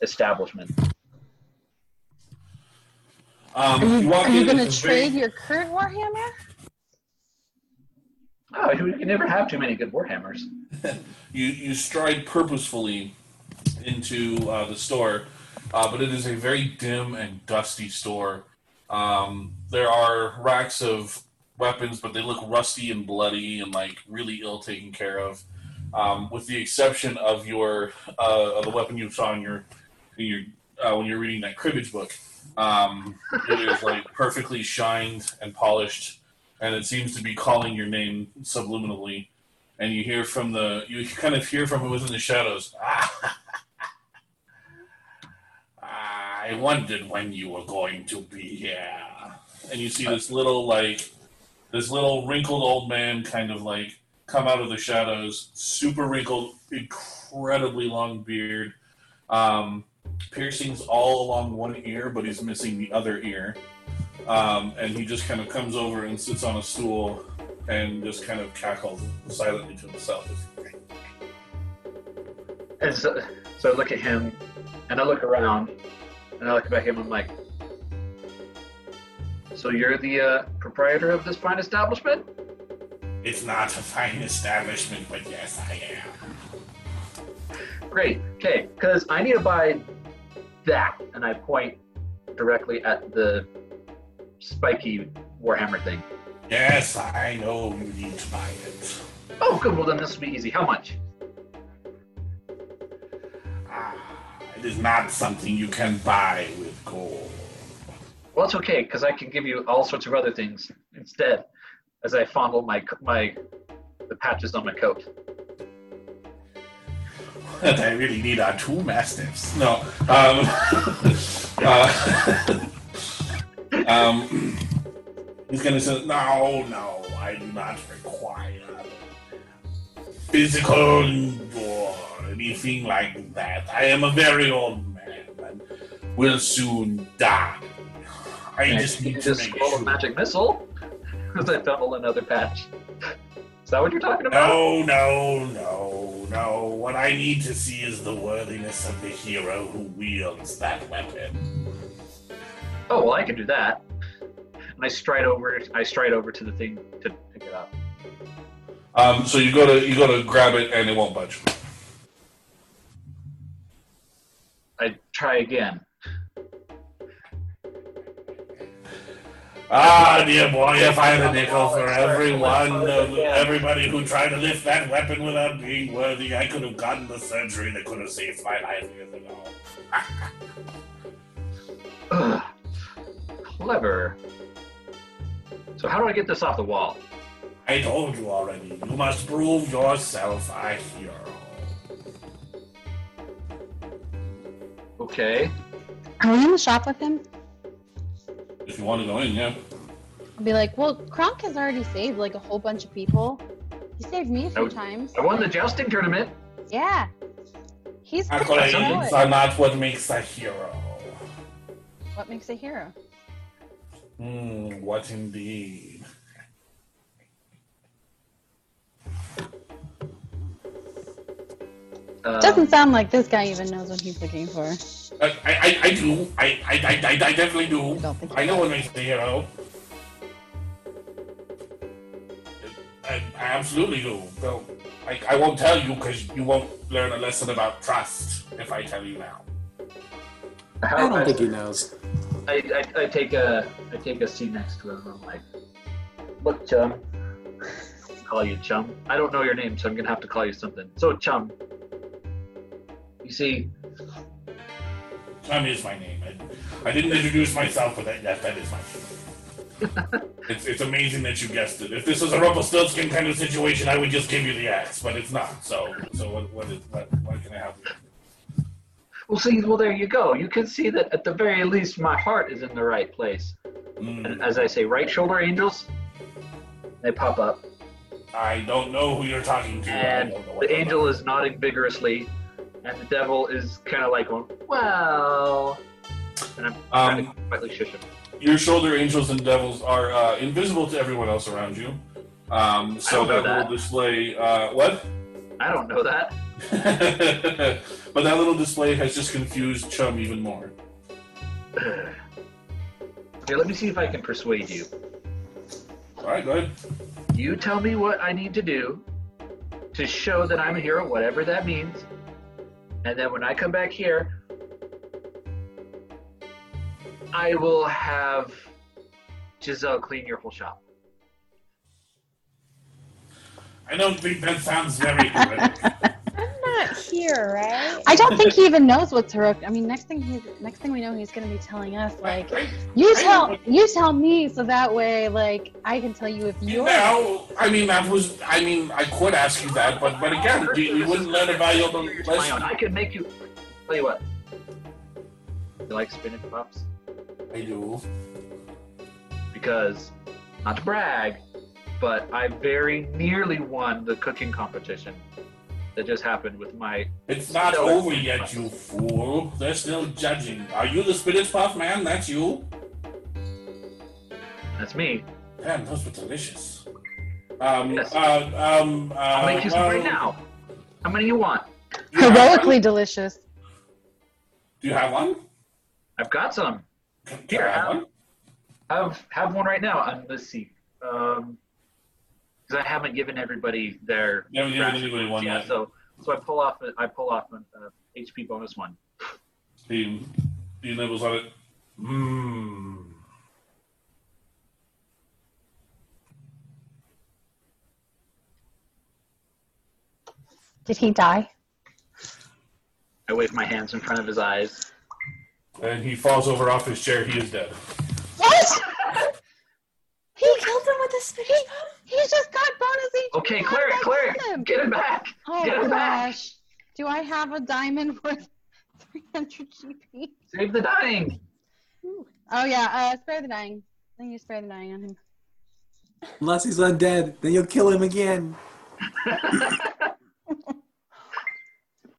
establishment. Um, are you, walk are you going to it's a very- trade your current Warhammer? Oh, you can never have too many good warhammers. you you stride purposefully into uh, the store, uh, but it is a very dim and dusty store. Um, there are racks of weapons, but they look rusty and bloody and like really ill taken care of. Um, with the exception of your uh, of the weapon you saw in your in your uh, when you're reading that cribbage book, um, it is like perfectly shined and polished, and it seems to be calling your name subliminally and you hear from the you kind of hear from within the shadows. I wondered when you were going to be here. And you see this little like this little wrinkled old man kind of like come out of the shadows, super wrinkled, incredibly long beard, um, piercings all along one ear, but he's missing the other ear. Um, and he just kind of comes over and sits on a stool and just kind of cackles silently to himself. And so, so I look at him, and I look around, and I look back at him. I'm like, "So you're the uh, proprietor of this fine establishment?" It's not a fine establishment, but yes, I am. Great. Okay, because I need to buy that, and I point directly at the spiky warhammer thing. Yes, I know you need to buy it. Oh, good. Well, then this will be easy. How much? Ah, it is not something you can buy with gold. Well, it's okay because I can give you all sorts of other things instead. as I fondle my my the patches on my coat. What I really need are two mastiffs. No. Um, uh, um, he's gonna say, no, no, I do not require physical or anything like that. I am a very old man and will soon die. I And just need to just make scroll a sure. magic missile because I fumble another patch. Is that what you're talking about? No, no, no, no. What I need to see is the worthiness of the hero who wields that weapon. Oh well, I can do that. And I stride over. I stride over to the thing to pick it up. Um, so you go to you go to grab it and it won't budge. I try again. Ah, dear boy, if I had a nickel for everyone, uh, everybody who tried to lift that weapon without being worthy, I could have gotten the surgery that could have saved my life years ago. Clever. So how do I get this off the wall? I told you already. You must prove yourself a hero. Okay. Are we in the shop with him? If you want to go in, yeah. I'll be like, well, Kronk has already saved like a whole bunch of people. He saved me a few would- times. I won the jousting tournament. Yeah. He's pretty Accolades good. are not what makes a hero. What makes a hero? Hmm, what indeed? Um, Doesn't sound like this guy even knows what he's looking for. I, I, I- I do. I, I, I, I, I definitely do. I don't I know what makes a hero. I, I absolutely do. So, I, I won't tell you because you won't learn a lesson about trust if I tell you now. I don't think he knows. I, I, I take a I take a seat next to him. I'm like, look, chum. call you chum. I don't know your name, so I'm gonna have to call you something. So, chum. You see, Tom is my name. I, I didn't introduce myself, but that, that, that is my name. it's, it's amazing that you guessed it. If this was a Rumpelstiltskin kind of situation, I would just give you the axe, but it's not. So, so what, what, is, what, what can I help you? well, see, well, there you go. You can see that at the very least, my heart is in the right place. Mm, And as I say, right shoulder angels, they pop up, I don't know who you're talking to. And don't know what the angel is nodding vigorously, and the devil is kind of like going, "Well," and I'm trying Um, to quietly shush him. your shoulder angels and devils are uh, invisible to everyone else around you. Um, so don't that, little display, uh, what? I don't know that. but that little display has just confused Chum even more. Okay, let me see if I can persuade you. All right, go ahead. You tell me what I need to do to show that I'm a hero, whatever that means. And then when I come back here, I will have Giselle clean your whole shop. I don't think that sounds very good. I'm not here, right? I don't think he even knows what's Haruk. I mean, next thing he's next thing we know, he's gonna be telling us like, you tell you tell me, so that way, like, I can tell you if you're. now, I mean, that was, I mean, I could ask you that, but, but again, you, you wouldn't learn a valuable It's lesson. I could make you. Tell you what. You like spinach pops? I do. Because, not to brag, but I very nearly won the cooking competition that just happened with my. It's not over yet, you fool. They're still judging. Are you the spinach puff man? That's you? That's me. Damn, those were delicious. Um, Yes. uh, um, uh, I'll make you some right now. How many you want? do you Heroically delicious. Do you have one? I've got some. Can, can Here, I have have- one? Have have one right now. And let's see. Um, because I haven't given everybody their. You haven't given anybody one yeah, yet. So so I pull off I pull off an uh, HP bonus one. He, he nibbles on it. Mmm. Did he die? I wave my hands in front of his eyes. And he falls over off his chair. He is dead. What? He killed him with the Spanish Puff? He's just got bonus HP. Okay, How cleric, did I cleric, him? get him back. Oh Get him back. gosh. Do I have a diamond worth 300 GP? Save the dying. Oh yeah, uh, spare the dying. Then you spare the dying on him. Unless he's undead, then you'll kill him again.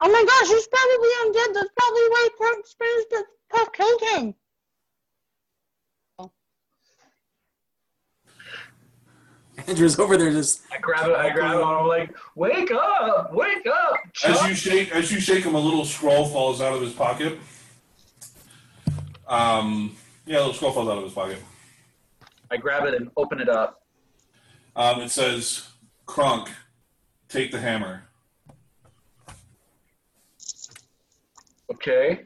Oh my gosh, he's probably undead. That's probably why Pop Spanish the Puff killed him. Andrew's over there just. I grab it. I grab it. and I'm like, wake up, wake up. As you shake, as you shake him, a little scroll falls out of his pocket. Um, yeah, a little scroll falls out of his pocket. I grab it and open it up. Um, it says, "Kronk, take the hammer." Okay.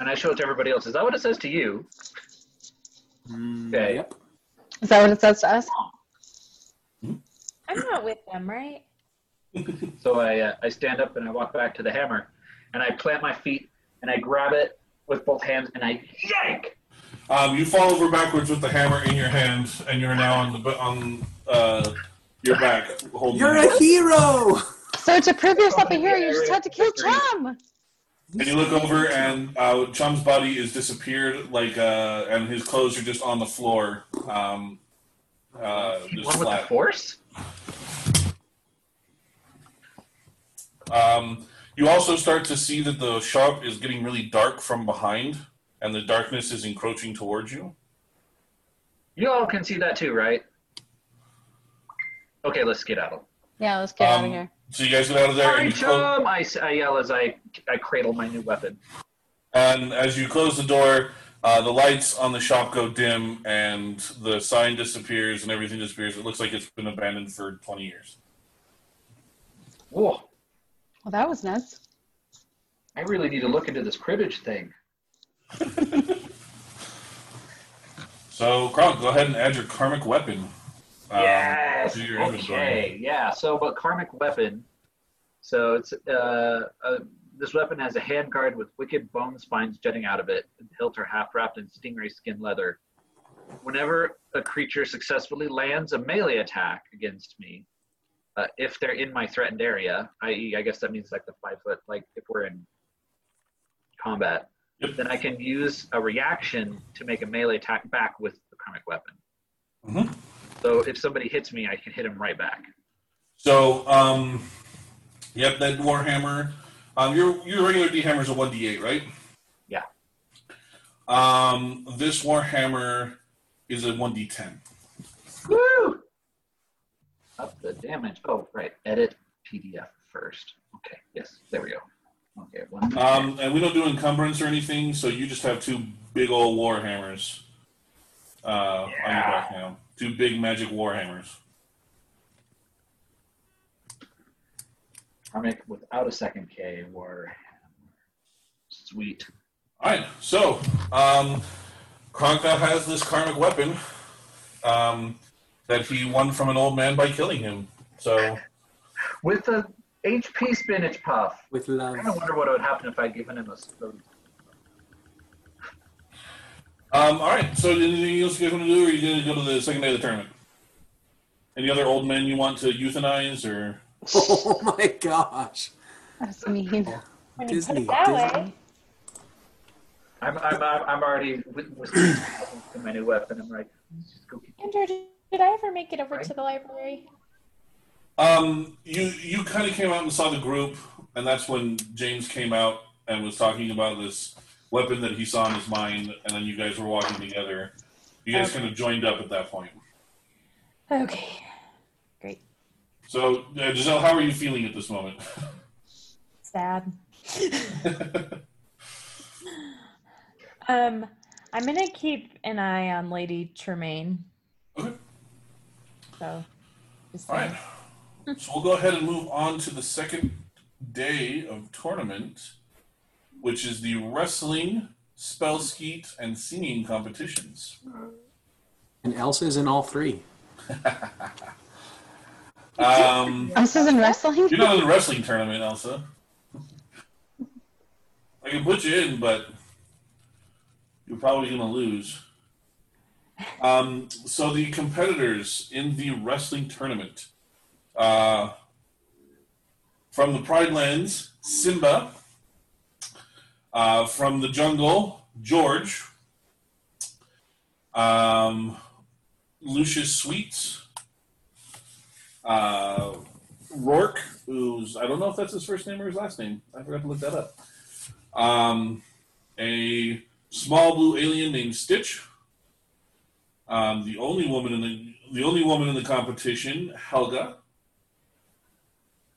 And I show it to everybody else. Is that what it says to you? Mm, Okay. Yep. Is that what it says to us? I'm not with them, right? So I uh, I stand up and I walk back to the hammer, and I plant my feet and I grab it with both hands and I yank. Um, you fall over backwards with the hammer in your hands, and you're now on the on uh, your back holding. You're a hero! So to prove yourself a hero, you just had to kill Agree. Chum. And you look over, and uh, Chum's body is disappeared, like, uh, and his clothes are just on the floor, um, uh, just won with the force. Um, you also start to see that the shop is getting really dark from behind, and the darkness is encroaching towards you. You all can see that too, right? Okay, let's skedaddle. Yeah, let's get out of Um, here. So you guys get out of there, Hi, and, you close, chum! I, s- I yell as I I cradle my new weapon. and as you close the door, uh, the lights on the shop go dim, and the sign disappears, and everything disappears. It looks like it's been abandoned for 20 years. Whoa! Well, that was nuts. I really need to look into this cribbage thing. So, Kronk, go ahead and add your karmic weapon. Um, yes. your. Okay. Yeah. So, but karmic weapon. So it's uh, uh this weapon has a handguard with wicked bone spines jutting out of it. The hilt are half wrapped in stingray skin leather. Whenever a creature successfully lands a melee attack against me, uh, if they're in my threatened area, i.e., I guess that means like the five foot, like if we're in combat, Yep. then I can use a reaction to make a melee attack back with the karmic weapon. Mhm. So if somebody hits me, I can hit him right back. So, um, yep, that Warhammer. Um, your your regular D hammer is a one D eight, right? Yeah. Um, this Warhammer is a one D ten. Woo! Up the damage. Oh, right. Edit PDF first. Okay. Yes. There we go. Okay. One. Um, and we don't do encumbrance or anything, so you just have two big old Warhammers uh, on your back now. Two big magic Warhammers. Karmic without a second K or sweet. All right, so um, Kronk now has this karmic weapon um, that he won from an old man by killing him. So, With a HP spinach puff. With love. I love. kind of wonder what would happen if I'd given him a. s- a- um, all right. So, anything else you guys want to do, or are you going to go to the second day of the tournament? Any other old men you want to euthanize, or Oh my gosh. That's mean. When you Disney, put it that Disney. way. I'm, I'm, I'm I'm already with, with to my new weapon. I'm like, let's just go get Andrew, did, did I ever make it over to the library? Um, you you kind of came out and saw the group, and that's when James came out and was talking about this weapon that he saw in his mind, and then you guys were walking together. You guys Okay. kind of joined up at that point. Okay. Great. So, uh, Giselle, how are you feeling at this moment? Sad. Um, I'm gonna keep an eye on Lady Tremaine. Okay. So, just All So we'll go ahead and move on to the second day of tournament, which is the wrestling, spell skeet, and singing competitions. And Elsa's in all three. Um, This is in wrestling? You're not in the wrestling tournament, Elsa. I can put you in, but you're probably going to lose. Um, so the competitors in the wrestling tournament uh, from the Pride Lands, Simba. Uh, from the jungle, George. Um, Lucius Sweets. Uh, Rourke, who's I don't know if that's his first name or his last name. I forgot to look that up. Um, a small blue alien named Stitch. Um, the only woman in the the only woman in the competition, Helga.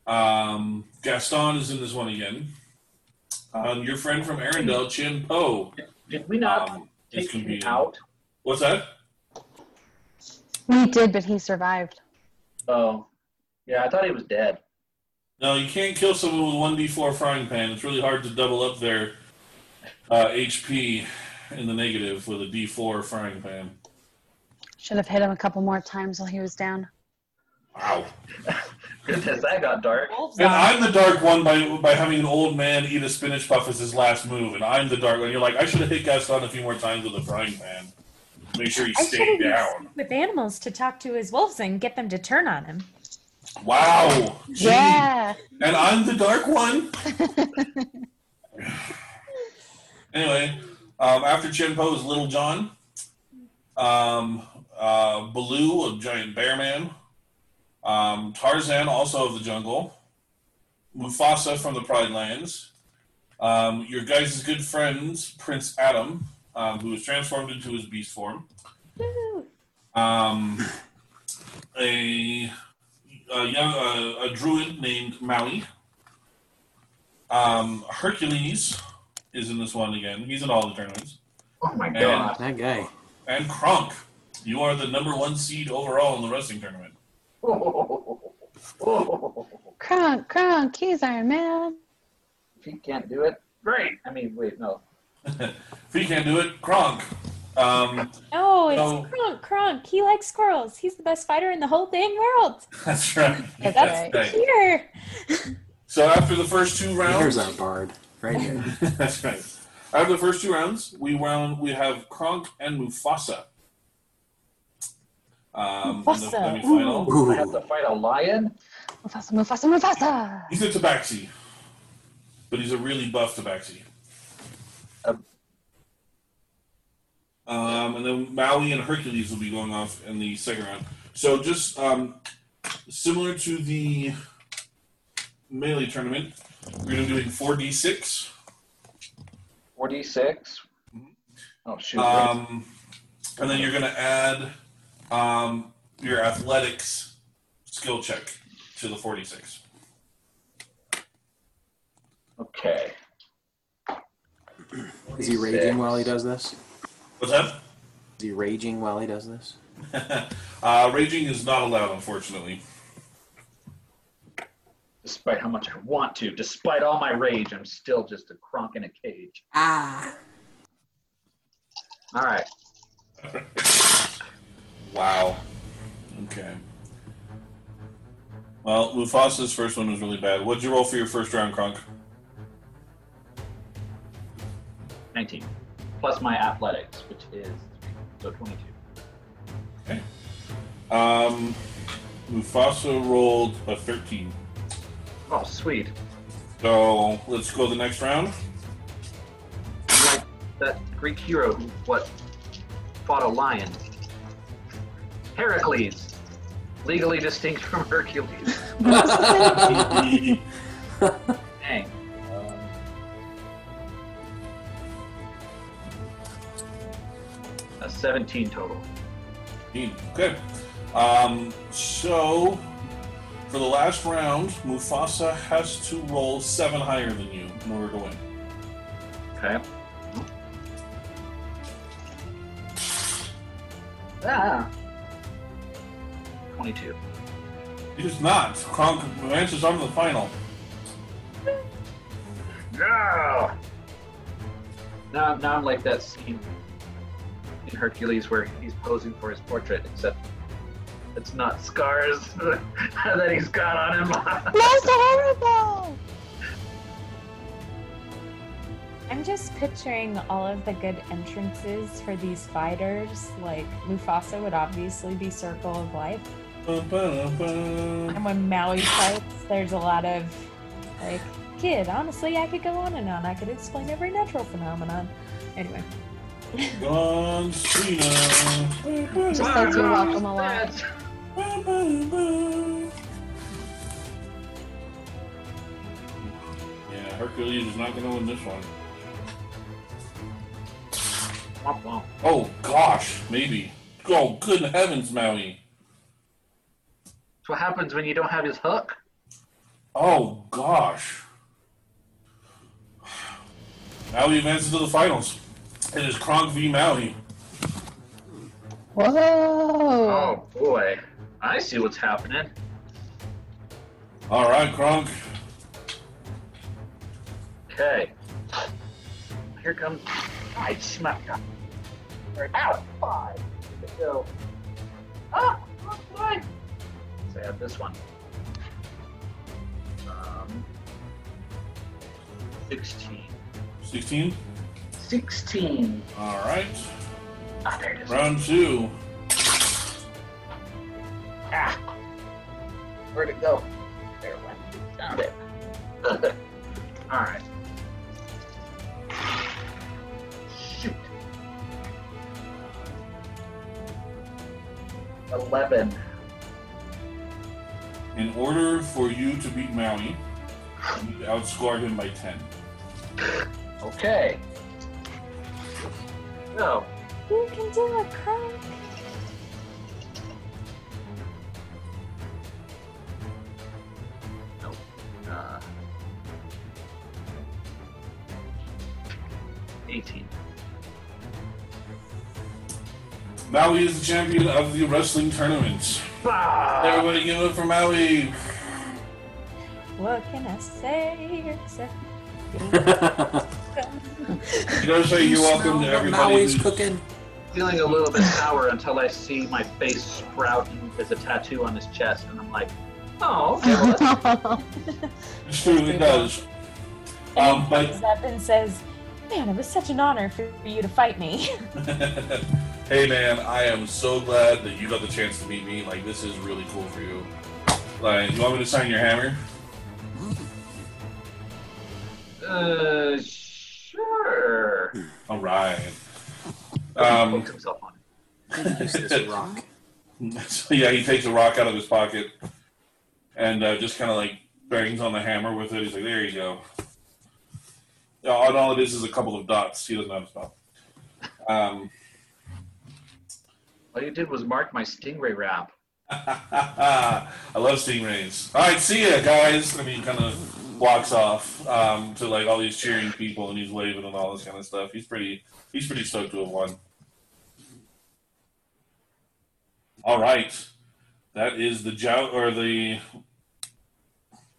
Um, Gaston is in this one again. Um, your friend from Arendelle, Chien-Po, Did we not um, take him out? What's that? We did, but he survived. Oh, yeah. I thought he was dead. No, you can't kill someone with one d4 frying pan. It's really hard to double up their uh, HP in the negative with a d4 frying pan. Should have hit him a couple more times while he was down. Wow. Goodness, that got dark. And. I'm the dark one by by having an old man eat a spinach puff as his last move, and I'm the dark one. You're like, I should have hit Gaston a few more times with a frying pan. Make sure he I should stayed have down. used with animals to talk to his wolves and get them to turn on him. Wow. Gee. Yeah. And I'm the dark one. anyway, um, after Chien-Po is Little John. Um, uh, Baloo, a giant bear man. Um, Tarzan, also of the jungle. Mufasa from the Pride Lands. Um, your guys' good friends, Prince Adam, um, who was transformed into his beast form. Um, a, a young uh, a druid named Maui. Um, Hercules is in this one again. He's in all the tournaments. Oh my And- god. That guy. And Kronk, you are the number one seed overall in the wrestling tournament. Crunk, crunk, he's Iron Man. if he can't do it, great. I mean, wait, no. If he can't do it, crunk. Um, No, it's No. crunk, Kronk. He likes squirrels. He's the best fighter in the whole dang world. that's right. That's That's right. right. Here. So after the first two rounds, Here's our bard right here. that's right. After the first two rounds, we round we have Kronk and Mufasa. Um, in the Mufasa. semifinal. I have to fight a lion? Mufasa, Mufasa, Mufasa. He's a Tabaxi, but he's a really buff Tabaxi. Um, Um, and then Maui and Hercules will be going off in the second round. So just um, similar to the melee tournament, we're going to be doing four d six. 4d6. Oh, shoot. Um, and then you're going to add um, your athletics skill check to the 46. okay. Is he raging while he does this? What's that? Is he raging while he does this? uh, raging is not allowed, unfortunately. Despite how much I want to, despite all my rage, I'm still just a Kronk in a cage. Ah. All right. Wow. Okay. Well, Mufasa's first one was really bad. What'd you roll for your first round, Kronk? 19. Plus my athletics, which is so 22. Okay. Um, Mufasa rolled a 13. Oh, sweet. So let's go to the next round. Like that Greek hero who what fought a lion. Heracles, legally distinct from Hercules. Dang. Um, a 17 total. Okay. Um, so for the last round, Mufasa has to roll seven higher than you in order to win. Okay. Ah. 22. It is not. Kronk advances on to the final. No! Now, now I'm like that scene in Hercules where he's posing for his portrait, except it's not scars that he's got on him. Most horrible. I'm I'm just picturing all of the good entrances for these fighters. Like Mufasa would obviously be Circle of Life. And when Maui fights, there's a lot of like kid. Honestly, I could go on and on. I could explain every natural phenomenon. Anyway. John Cena. Just says you're welcome a lot. Yeah, Hercules is not going to win this one. Womp womp. Oh gosh, maybe. Oh, good heavens, Maui. That's what happens when you don't have his hook. Oh gosh. Maui advances to the finals. It is Kronk v Maui. Whoa! Oh boy, I see what's happening. All right, Kronk. Okay. Here comes. I smack you. Out. Five. Let's go. Ah! Boy. So I have this one. Um, 16. 16. 16. All right. Ah, there it is. Round two. Ah. Where'd it go? There it went. Found it. All right. Shoot. 11. In order for you to beat Maui, you need to outscore him by 10. Okay. No. You can do it, Kronk. Uh, 18. Maui is the champion of the wrestling tournament. Everybody give it for Maui. What can I say except You gotta say you're welcome to everybody. Maui's who's- cooking. Feeling a little bit sour until I see my face sprouting as a tattoo on his chest, and I'm like, oh, okay, well, that's It's true, it does. Um, but Comes up and says, "Man, it was such an honor for you to fight me." hey man, I am so glad that you got the chance to meet me. Like this is really cool for you. Like, you want me to sign your hammer? Uh, sure. All right. Um, poked himself on it. Use this rock. so yeah, he takes a rock out of his pocket and uh, just kind of like bangs on the hammer with it. He's like, "There you go." Yeah, all, all it is is a couple of dots. He doesn't have a spell. Um, All you did was mark my stingray wrap. I love stingrays. All right, see ya, guys. And he kind of walks off um, to like all these cheering people, and he's waving and all this kind of stuff. He's pretty. He's pretty stoked to have won. All right, that is the jout or the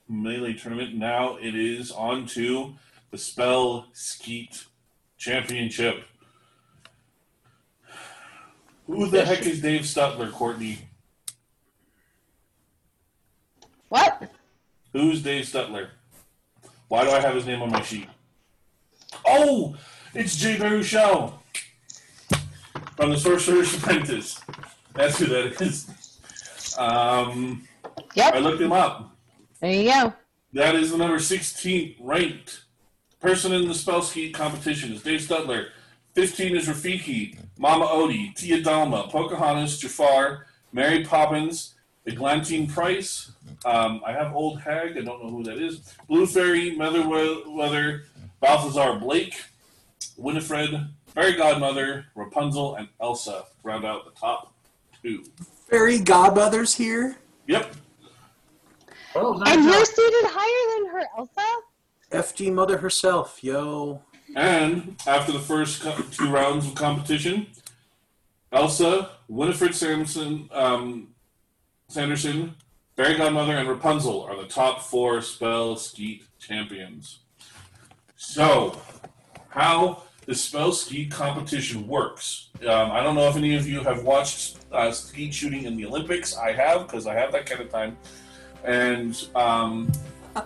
melee tournament. Now it is on to the Spell Skeet Championship. Who the heck is Dave Stutler, Courtney? what? Who's Dave Stutler? Why do I have his name on my sheet? Oh, it's Jay Baruchel from the Sorcerer's Apprentice. That's who that is. Um, I looked him up. There you go. That is the number 16th ranked person in the spell ski competition is Dave Stutler. 15 is Rafiki, Mama Odie, Tia Dalma, Pocahontas, Jafar, Mary Poppins, Eglantine Price. Um, I have Old Hag. I don't know who that is. Blue Fairy, Mother Weather, Balthazar Blake, Winifred, Fairy Godmother, Rapunzel, and Elsa round out the top two. Fairy godmothers here. Yep. Oh, nice And job. you're seated higher than her, Elsa? FG mother herself, yo. And after the first two rounds of competition, Elsa, Winifred Samson, um, Sanderson, Fairy Godmother, and Rapunzel are the top four spell skeet champions. So, how the spell skeet competition works? Um, I don't know if any of you have watched uh, skeet shooting in the Olympics. I have because I have that kind of time. And um,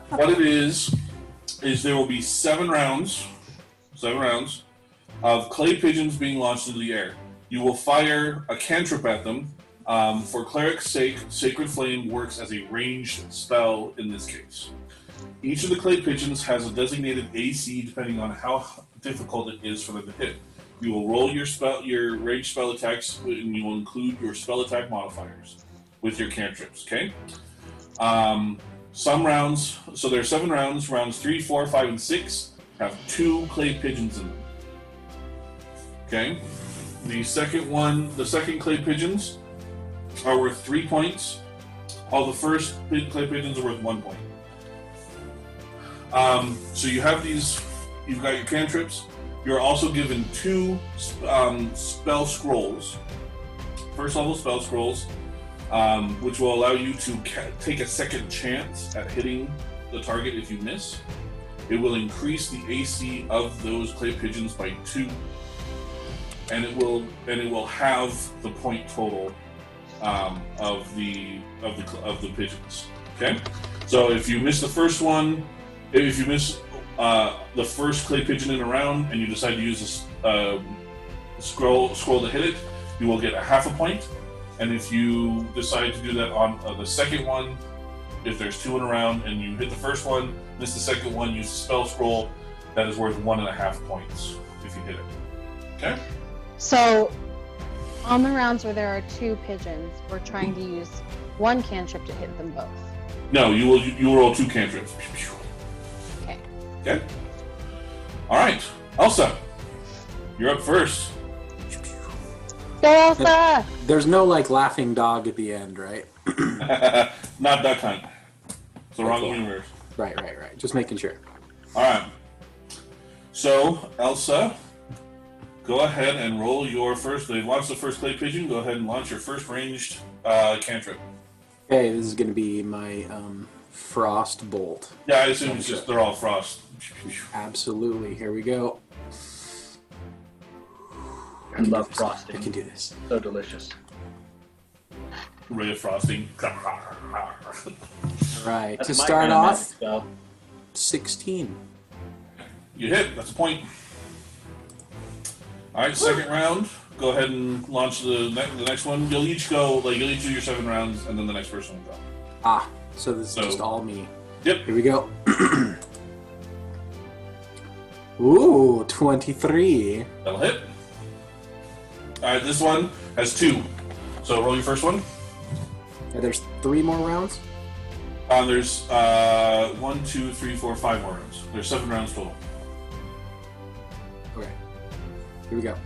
what it is is there will be seven rounds seven rounds of clay pigeons being launched into the air. You will fire a cantrip at them. Um, for cleric's sake, Sacred Flame works as a ranged spell in this case. Each of the clay pigeons has a designated AC depending on how difficult it is for them to hit. You will roll your spell, your ranged spell attacks, and you will include your spell attack modifiers with your cantrips. Okay. Um, some rounds, so there are seven rounds. Rounds three, four, five, and six have two clay pigeons in them. Okay. The second one, the second clay pigeons are worth three points. All the first clay pigeons are worth one point. Um, so you have these. You've got your cantrips. You're also given two um, spell scrolls, first level spell scrolls, um, which will allow you to ca- take a second chance at hitting the target if you miss. It will increase the AC of those clay pigeons by two, and it will and it will have the point total um, of the of the of the pigeons. Okay, so if you miss the first one, if you miss uh, the first clay pigeon in a round and you decide to use a um, scroll scroll to hit it, you will get a half a point. And if you decide to do that on uh, the second one, if there's two in a round and you hit the first one, miss the second one, use the spell scroll, that is worth one and a half points if you hit it. Okay? So, on the rounds where there are two pigeons, we're trying to use one cantrip to hit them both. No, you will you will roll two cantrips. Okay. Okay. All right, Elsa, you're up first. Go, Elsa! There's no like laughing dog at the end, right? Not that Hunt. It's the wrong Okay. universe. Right, right, right. Just making sure. All right. So, Elsa, go ahead and roll your first. They've launched the first clay pigeon. Go ahead and launch your first ranged uh, cantrip. Okay, this is going to be my um, frost bolt. Yeah, I assume it's just they're all frost. Absolutely. Here we go. I love I frosting. can do this. So delicious. Ray of frosting. All right. That's to my start kind of off, magic spell. 16. You hit. That's a point. All right, second round. Go ahead and launch the ne- the next one. You'll each go like you'll each do your seven rounds, and then the next person will go. Ah, so this is just all me. Yep. Here we go. Ooh, 23. That'll hit. All right, this one has two. So roll your first one. And there's three more rounds? Uh, there's uh, one, two, three, four, five more rounds. There's seven rounds total. Okay. Here we go.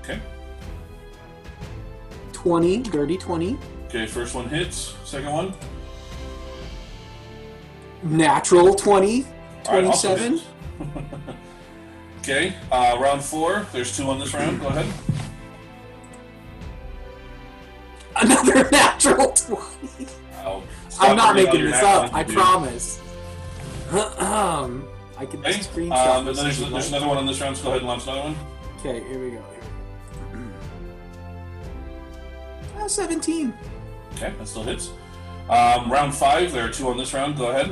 Okay. 20, dirty 20. Okay, first one hits. Second one. Natural 20. All right, also 27. hits. okay, uh, round four. There's two on this round. Go ahead. Another natural 20. I'll stop I'm not making this up, I promise. um, I can Okay. screenshot Um, and then there's, there's another one on this round, so go ahead and launch another one. Okay, here we go. Uh, 17. Okay, that still hits. Um, round five, there are two on this round. Go ahead.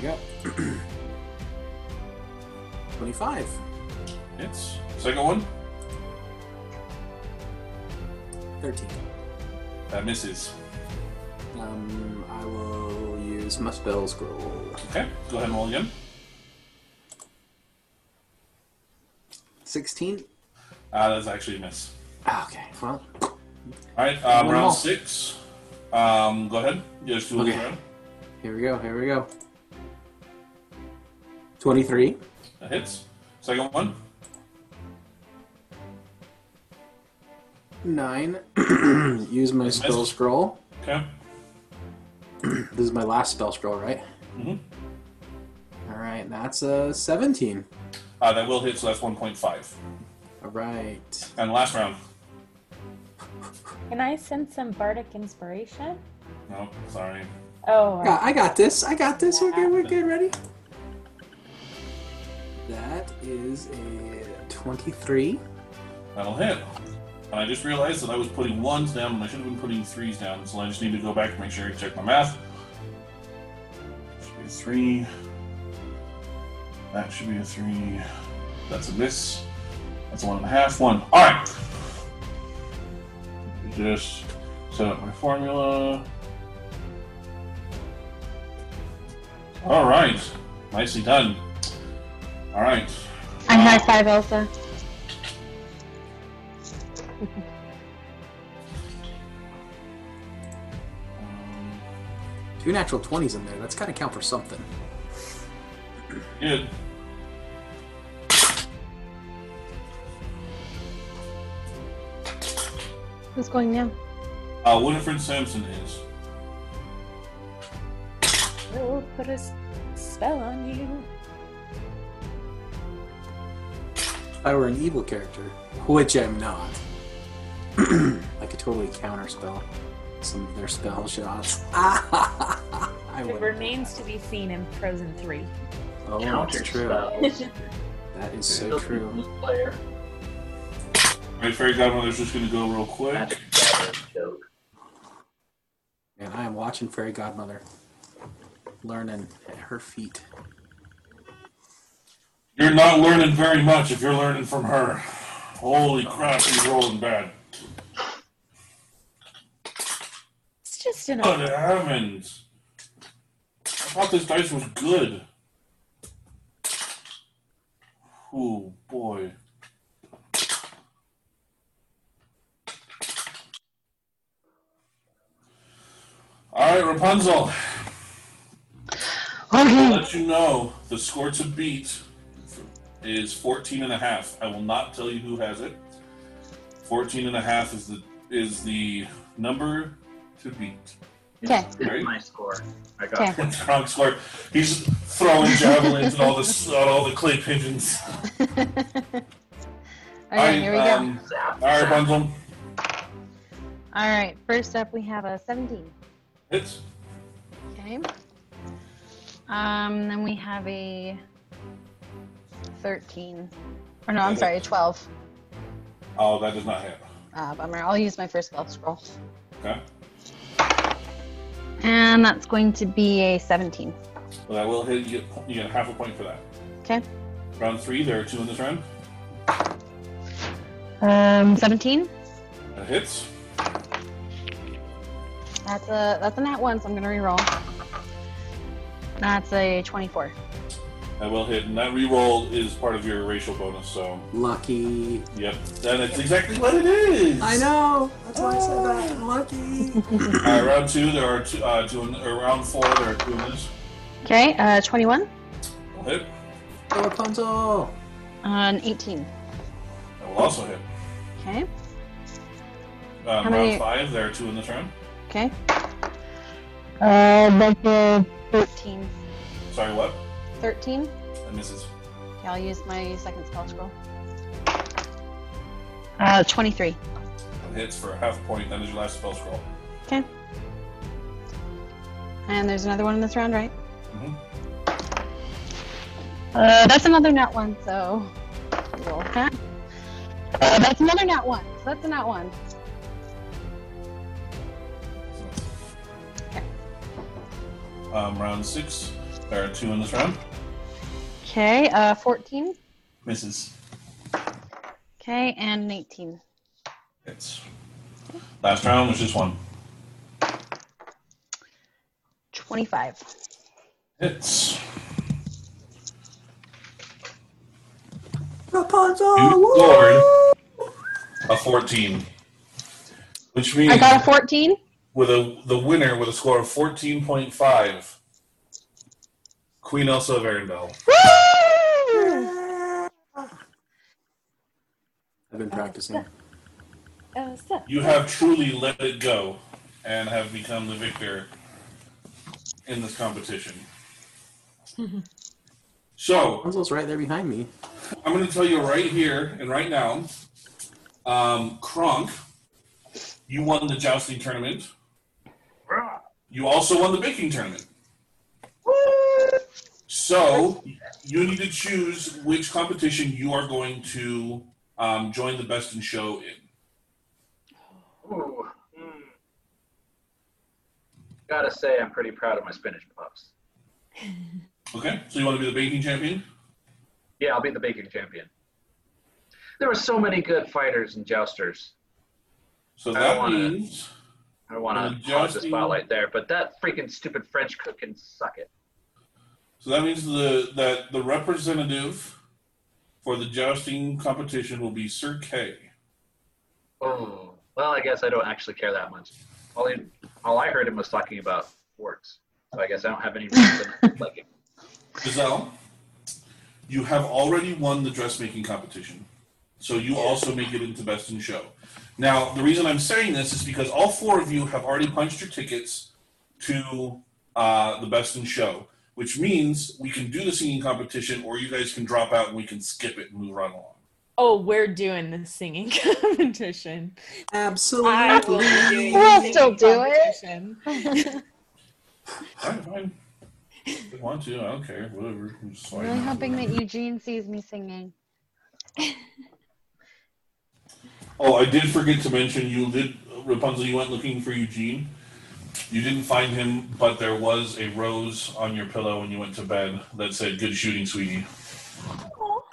Here we go. 25. Hits. Second one, 13. that misses. Um, I will use my spell scroll. Okay, go ahead and roll again. 16. Uh, that's actually a miss. Ah, Okay, well, All right, um, One round more. six. Um, go ahead. You guys do this Okay. round. here we go, here we go. 23. That hits. Second one. 9. use my spell scroll. Okay. This is my last spell scroll, right? Mm-hmm. Alright, that's a 17. Uh, that will hit, so that's 1.5. Alright. And last round. Can I send some bardic inspiration? No, sorry. Oh, I got, I got this. I got this. We're good. We're good. Ready? That is a 23. That'll hit. And I just realized that I was putting ones down and I should have been putting threes down, so I just need to go back and make sure I check my math. Should be a three. That should be a three. That's a miss. That's a one and a half. One. All right. Just set up my formula. All right. Nicely done. All right. I high uh, five Elsa. Two natural 20s in there. That's got to count for something. Good. Who's going now? Uh, Winifred Sampson is. We'll put a s- spell on you. If I were an evil character, which I'm not, I could totally counterspell some of their spell shots. I It remains to be seen in Frozen 3. Oh, Counter that's true. That is so true. blue Player. All right, Fairy Godmother's just going to go real quick. Joke. And I am watching Fairy Godmother, learning at her feet. You're not learning very much if you're learning from her. Holy crap, he's rolling bad. It's just an Good heavens. I thought this dice was good. Oh boy. Alright, Rapunzel. I'll Okay. let you know the score to beat is 14 and a half. I will not tell you who has it. 14 and a half is the is the number to beat. Okay. Right. my score. I got Okay. It's wrong score. He's throwing javelins and all this on all the clay pigeons. Okay, here we go. um, Zap, All right, zap. Rapunzel. All right. First up, we have a 17. Hits. Okay. Um, then we have a 13. Or no, I'm sorry, a 12. Oh, that does not hit. Uh, bummer. I'll use my first spell scroll. Okay. And that's going to be a 17. Well, that will hit. You get, you get half a point for that. Okay. Round three. There are two in this round. Um, 17. That hits. That's a that's a nat one, so I'm gonna reroll. That's a 24. That will hit, and that reroll is part of your racial bonus. So, Lucky. yep, that is exactly what it is. I know. That's why I said that. Lucky. All right, round two. There are two. Uh, two in, or round four. There are two in this. Okay, uh, 21. Will hit. Go Rapunzel. An 18. That will also hit. Okay. Um, round many- five. There are two in this round. Okay. Uh, that's a 13. Sorry, what? 13. That misses. Okay, I'll use my second spell scroll. Uh, 23. That hits for a half point. That is your last spell scroll. Okay. And there's another one in this round, right? Mhm. Uh, that's another nat one, so roll that. Uh, that's another nat one. So that's a nat one. Um, round six. There are two in this round. Okay, uh, 14. Misses. Okay, and an 18. Hits. Last round was just one. 25. Hits. Rapunzel. You scored a 14. Which means I got a 14. with a the winner with a score of 14.5, Queen Elsa of Arendelle. I've been practicing. Uh, so, You have truly let it go and have become the victor in this competition. so, Rapunzel's right there behind me. I'm going to tell you right here and right now um, Kronk, you won the jousting tournament. You also won the baking tournament. So, you need to choose which competition you are going to um, join the best in show in. Ooh. Mm. Gotta say, I'm pretty proud of my spinach puffs. Okay? So, you want to be the baking champion? Yeah, I'll be the baking champion. There were so many good fighters and jousters. So I that wanna- means I don't want to hog the spotlight there, but that freaking stupid French cook can suck it. so that means the that the representative for the jousting competition will be Sir Kay. Oh, well, I guess I don't actually care that much. All, he, all I heard him was talking about works, so I guess I don't have any reason to like him. Giselle, you have already won the dressmaking competition, so you also make it into Best in Show. Now, the reason I'm saying this is because all four of you have already punched your tickets to uh, the Best in Show, which means we can do the singing competition, or you guys can drop out and we can skip it and move right along. Oh, we're doing the singing competition. I will Absolutely. be We'll still do it. Fine, fine. If you want to, I don't care. Whatever. I'm just really hoping that Eugene sees me singing. Oh, I did forget to mention you did Rapunzel. You went looking for Eugene. You didn't find him, but there was a rose on your pillow when you went to bed that said "Good shooting, sweetie." Oh,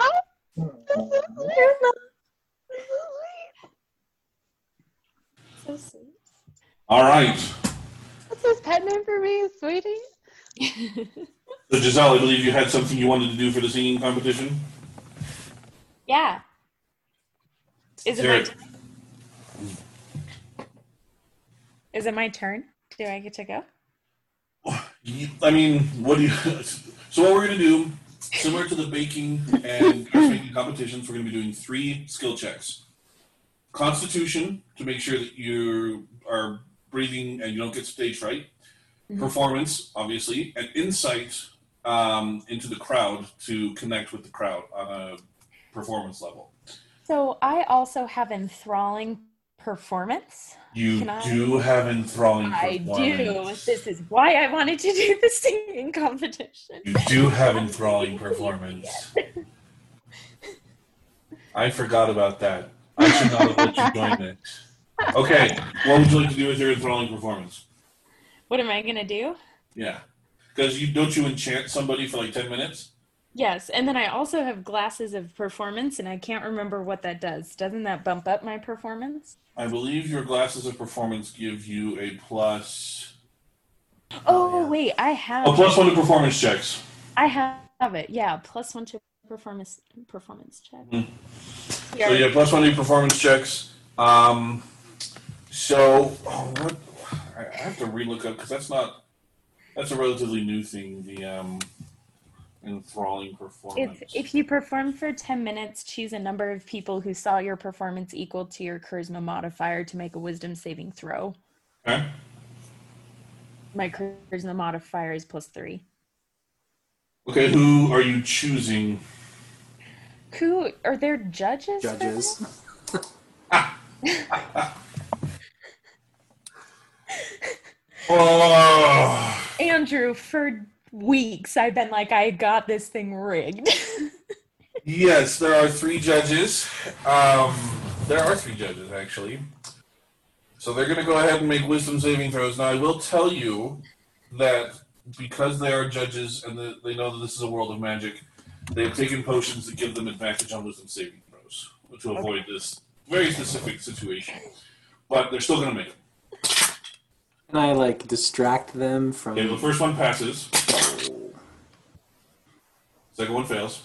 So sweet. All right. What's his pet name for me, sweetie? So Giselle, I believe you had something you wanted to do for the singing competition. yeah. Is it my it. turn? Is it my turn? Do I get to go? I mean, what do you? So what we're gonna do, similar to the baking and dressmaking competitions, we're gonna be doing three skill checks: Constitution to make sure that you are breathing and you don't get stage fright. Mhm. Performance, obviously, and insight um, into the crowd to connect with the crowd on a performance level. So I also have enthralling performance. You Can I- do have enthralling performance. I do. This is why I wanted to do the singing competition. You do have enthralling performance. I forgot about that. I should not have let you join it. Okay, what would you like to do with your enthralling performance? What am I gonna do? Yeah, because you don't you enchant somebody for like ten minutes. Yes, and then I also have glasses of performance, and I can't remember what that does. Doesn't that bump up my performance? I believe your glasses of performance give you a plus. Oh, yeah. wait, I have Oh, plus one to performance checks. I have it. Yeah, plus one to performance performance check. Mhm. Yeah. So yeah, plus one to performance checks. Um, so oh, what? I I have to relook up because that's not. That's a relatively new thing. The um, enthralling performance. If if you perform for 10 minutes, choose a number of people who saw your performance equal to your charisma modifier to make a wisdom saving throw. Okay. My charisma modifier is plus 3. Okay, who are you choosing? Who are there judges? Judges. Oh. Andrew, for weeks I've been like I got this thing rigged. yes, there are three judges. Um, there are three judges actually. So they're going to go ahead and make wisdom saving throws. Now, I will tell you that because they are judges and the, they know that this is a world of magic, they have taken potions that give them advantage on wisdom saving throws to avoid this very specific situation. But they're still going to make them. Can I like distract them from? Okay, the first one passes. Second one fails.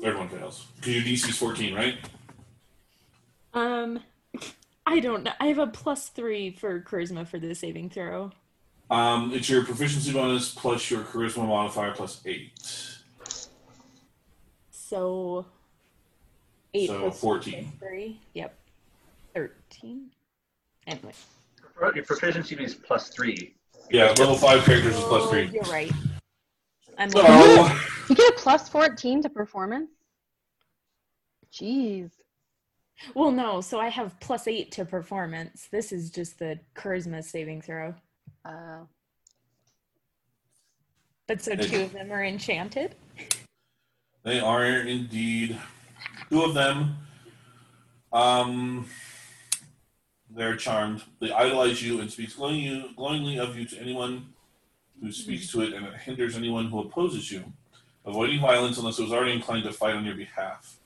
Third one fails. Because your DC's 14, right? um I don't know. I have a plus 3 for charisma for the saving throw. Um, it's your proficiency bonus plus your charisma modifier plus 8. So 8 So plus 14. 3. Yep. 13. Anyway. Your proficiency is plus three. Yeah, level 5 characters is Oh, 3. You're right. I'm So, You get a plus 14 to performance? Jeez. Well, no, so I have plus eight to performance. This is just the charisma saving throw. Uh, But so two of them are enchanted. they are indeed two of them. Um, they're charmed. They idolize you and speak glowingly, glowingly of you to anyone who speaks to it, and it hinders anyone who opposes you. avoiding violence unless it was already inclined to fight on your behalf.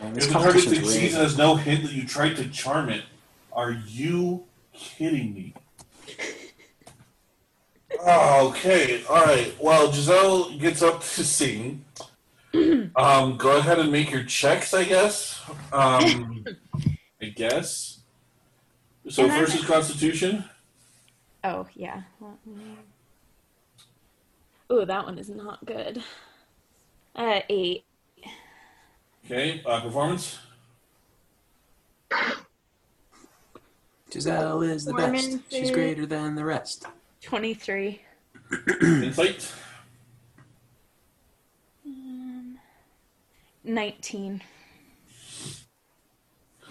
Man, If this the target competition's succeeds rigged. and has no hint that you tried to charm it, are you kidding me? Oh, okay, all right. Well, Giselle gets up to sing. Um, go ahead and make your checks, I guess. Um, I guess. So And first I'm- is Constitution. Oh, yeah. Ooh, that one is not good. Uh, eight. Okay, uh, performance. Giselle is the best. She's greater than the rest. 23. Insight. Um, 19.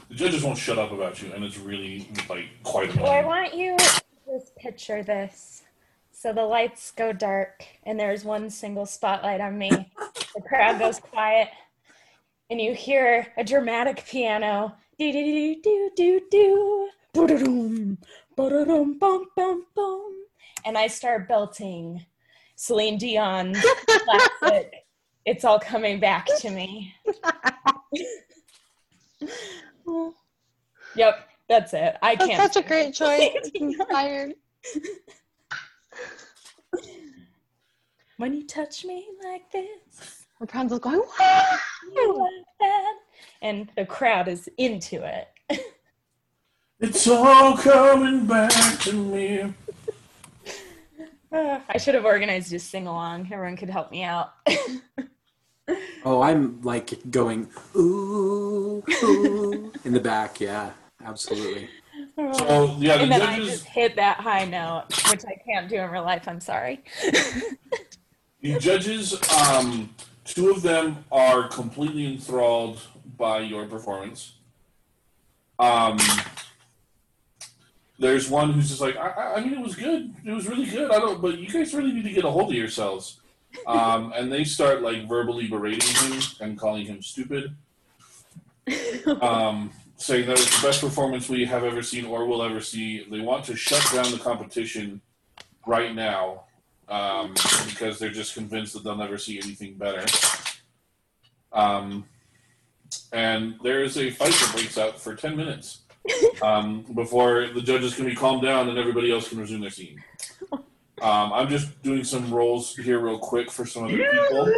The judges won't shut up about you, and it's really like quite Well, I want you to just picture this. So the lights go dark, and there's one single spotlight on me. the crowd goes quiet, and you hear a dramatic piano. Do do do do do do. Ba-da-dum, bum, bum, bum. And I start belting Celine Dion's classic. It's all coming back to me. Yep, that's it. I That's can't. That's such a great choice. It's inspired. When you touch me like this, Rapunzel's going, "Wah!" you like that, and the crowd is into it. It's all coming back to me. Uh, I should have organized a sing along. Everyone could help me out. Oh, I'm like going ooh, ooh in the back. Yeah, absolutely. So yeah, the and then I judges. just hit that high note, which I can't do in real life. I'm sorry. The judges, um, two of them are completely enthralled by your performance. Um, there's one who's just like, I, I- I mean, it was good. It was really good. I don't, but you guys really need to get a hold of yourselves. Um, and they start like verbally berating him and calling him stupid, um, saying that it's the best performance we have ever seen or will ever see. They want to shut down the competition right now um, because they're just convinced that they'll never see anything better. Um, and there is a fight that breaks out for 10 minutes um, before the judges can be calmed down and everybody else can resume their scene. Um, I'm just doing some rolls here real quick for some of other people.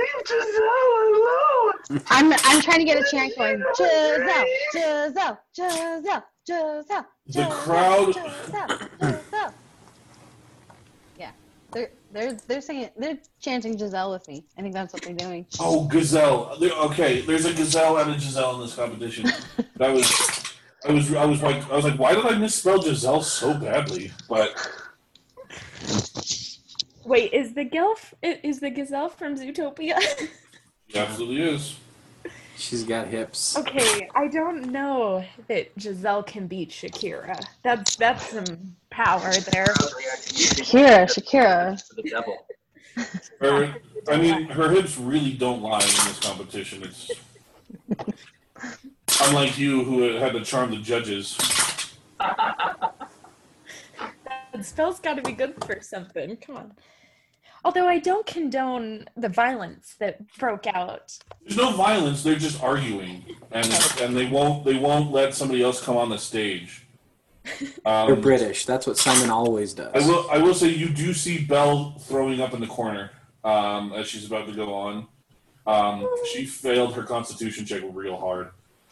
I'm I'm trying to get a chant going. Giselle, Giselle, Giselle, Giselle. The crowd- Giselle, Giselle. Yeah, they're they're they're saying they're chanting Giselle with me. I think that's what they're doing. Oh, gazelle. There- Okay, there's a gazelle and a Giselle in this competition. That was, I was, I was like, I was like, why did I misspell Giselle so badly? But Wait, is the gilf is the gazelle from Zootopia? She absolutely is. She's got hips. okay, I don't know that Giselle can beat Shakira. That's that's some power there. Shakira, Shakira. To the devil. Her, I mean, her hips really don't lie in this competition. It's unlike you, who had to charm the judges. The spell's got to be good for something. Come on. Although I don't condone the violence that broke out. There's no violence. They're just arguing, and and they won't they won't let somebody else come on the stage. Um, They're British. That's what Simon always does. I will. I will say you do see Belle throwing up in the corner um, as she's about to go on. Um, she failed her Constitution check real hard.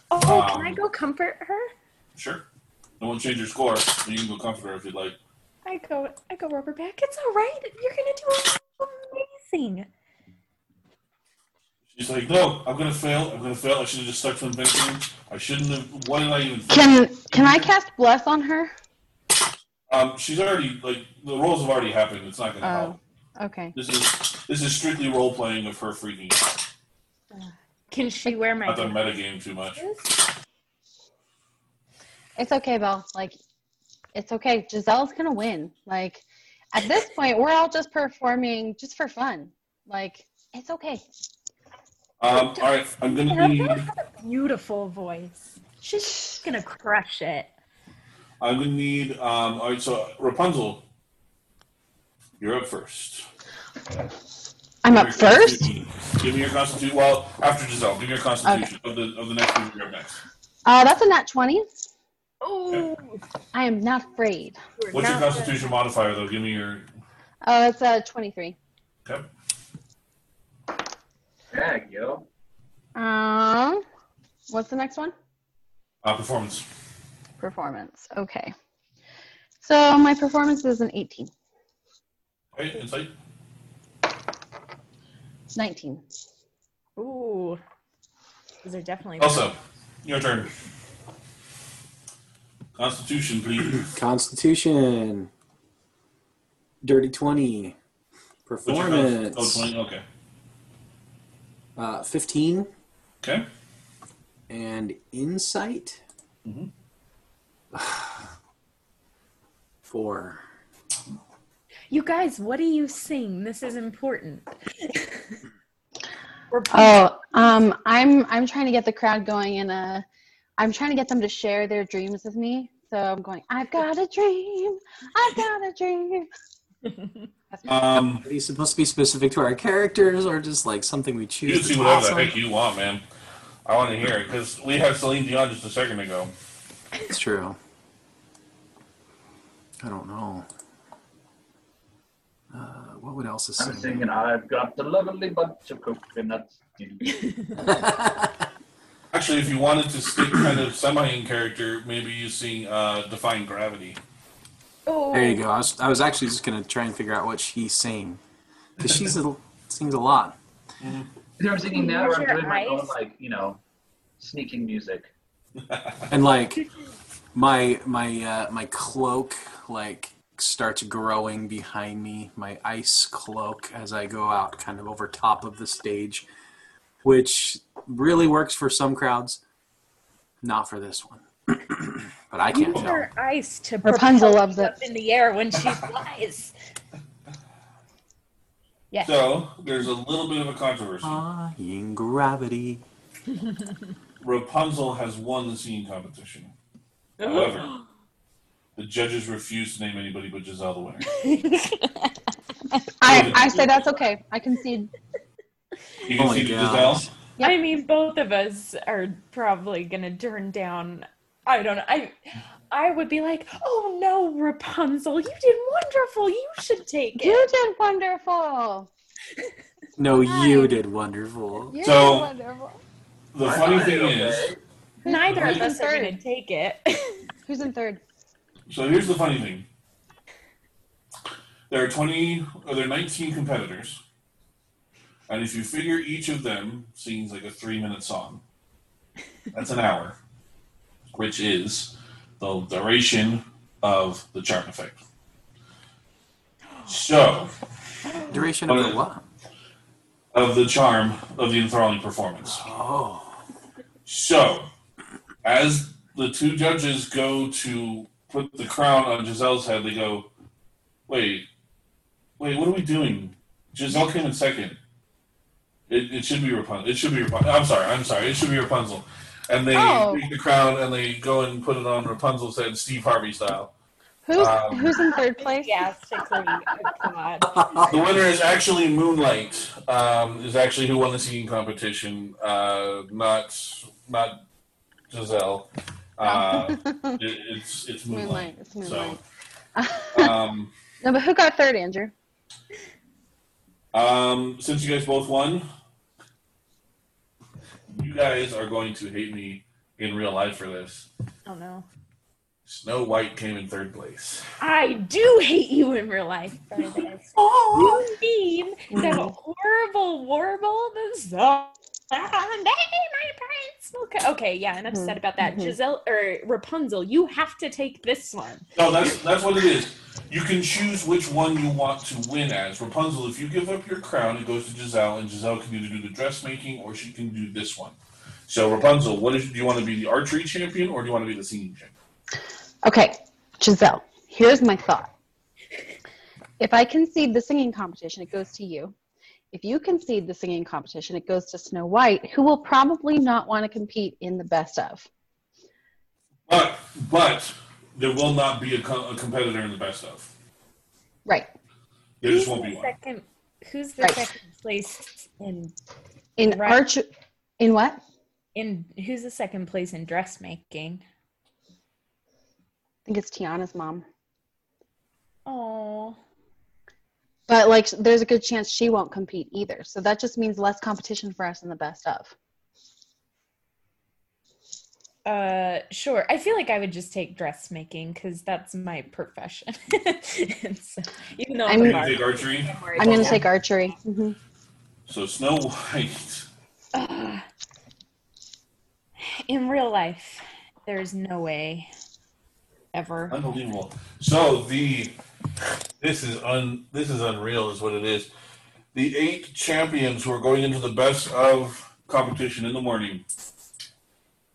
Oh, can I Um, go comfort her? Sure. I won't change your score. You can go comfort her if you'd like. I go. I go rubber back. It's all right. You're gonna do amazing. She's like, no, I'm gonna fail. I'm gonna fail. I should have just stuck to invention. I shouldn't have. Why did I even? Can can I cast bless on her? Um, she's already like the rolls have already happened. It's not gonna Oh. help. Okay. This is this is strictly role playing of her freaking out. Can she wear my Not the glasses? metagame too much. It's okay, Belle. Like, it's okay. Giselle's gonna win. Like, at this point, we're all just performing just for fun. Like, it's okay. Um, all right, I'm gonna need. Belle has a beautiful voice. She's gonna crush it. I'm gonna need. Um, all right, so Rapunzel, You're up first. I'm up Give me your first. Give me your constitution. Well, after Giselle, give me your constitution of the of the next one you're up next. Uh, that's a nat 20. Oh, I am not afraid. we're What's your not constitution modifier though? Give me your. Oh, it's a 23. Okay. Dag, yo. Um, what's the next one? Uh, performance. Performance. Okay. So my performance is an 18. Okay, insight. 19. Ooh, these are definitely. Also, your turn. Constitution, please. Constitution. Dirty 20. What's your con- Performance. Oh, 20, okay. Uh, 15. Okay. And insight. Mhm. Four. You guys, what do you sing? This is important. Oh, um, I'm I'm trying to get the crowd going, in uh, I'm trying to get them to share their dreams with me. So I'm going. I've got a dream. I've got a dream. Um, Are these supposed to be specific to our characters or just like something we choose? you can see to whatever toss the heck you want, man. I want to hear it because we had Celine Dion just a second ago. It's true. I don't know. Uh, what would else is I'm singing? singing, I've got a lovely bunch of coconuts. Actually, if you wanted to stick kind of semi in character, maybe you sing uh, Defying Gravity. oh, There you go. I was, I was actually just gonna try and figure out what she's saying because she's a, sings a lot. Either I'm singing that or I'm doing my own, like, you know, sneaking music. and like my my uh, my cloak like starts growing behind me my ice cloak as i go out kind of over top of the stage which really works for some crowds not for this one but i can't use tell her ice to Rapunzel loves you it. up in the air when she flies. Yeah. So there's a little bit of a controversy. Defying gravity Rapunzel has won the singing competition. However, the judges refused to name anybody but Giselle the winner. I I say that's okay. I concede. You Oh can my see God. Giselle. I mean, both of us are probably gonna turn down. I don't know. I, I would be like, "Oh no, Rapunzel, you did wonderful. You should take it. You did wonderful. no you did wonderful You So- did wonderful. The funny thing is, Neither of Who's us are gonna take it. Who's in third? so here's the funny thing. There are 20, or there are 19 competitors. And if you figure each of them sings like a three minute song, that's an hour, which is the duration of the charm effect. So, duration of the what of the charm of the enthralling performance. oh So, as the two judges go to put the crown on Giselle's head, they go, "Wait, wait, what are we doing? Giselle came in second. It, it should be Rapunzel. It should be Rapunzel. I'm sorry. I'm sorry. It should be Rapunzel." And they Oh. take the crown and they go and put it on Rapunzel's head, Steve Harvey style. Who's Um, who's in third place? Enthusiastically, oh, God. The winner is actually Moonlight. Um, is actually who won the singing competition. Uh, not not Giselle. Uh, it, it's it's Moonlight. Moonlight. It's Moonlight. So, um, no, but who got third, Andrew? um, since you guys both won, you guys are going to hate me in real life for this. Oh no. Snow White came in third place. I do hate you in real life for this. Oh. You mean that horrible warble the song? Nay, my prince. Okay, okay, yeah, and upset about that. Mhm. Giselle or Rapunzel, you have to take this one. No, that's that's what it is. You can choose which one you want to win as. Rapunzel, if you give up your crown, it goes to Giselle, and Giselle can either do the dressmaking or she can do this one. So Rapunzel, what is do you want to be the archery champion or do you want to be the singing champion? Okay, Giselle. Here's my thought. If I concede the singing competition, it goes to you. If you concede the singing competition, it goes to Snow White, who will probably not want to compete in the best of. But but there will not be a, co- a competitor in the best of. Right. There who's just won't be one. second? Who's the Right. second place in In Right. arch, in what? in who's the second place in dressmaking? I think it's Tiana's mom. Oh, But like, there's a good chance she won't compete either. So that just means less competition for us in the best of. uh, sure. I feel like I would just take dressmaking because that's my profession. So, even though I'm- I'm, Are you a gonna take archery? I'm gonna take archery. hmm So Snow White. Ugh. in real life, there's no way ever. Unbelievable. So the this is un this is unreal is what it is. The eight champions who are going into the best of competition in the morning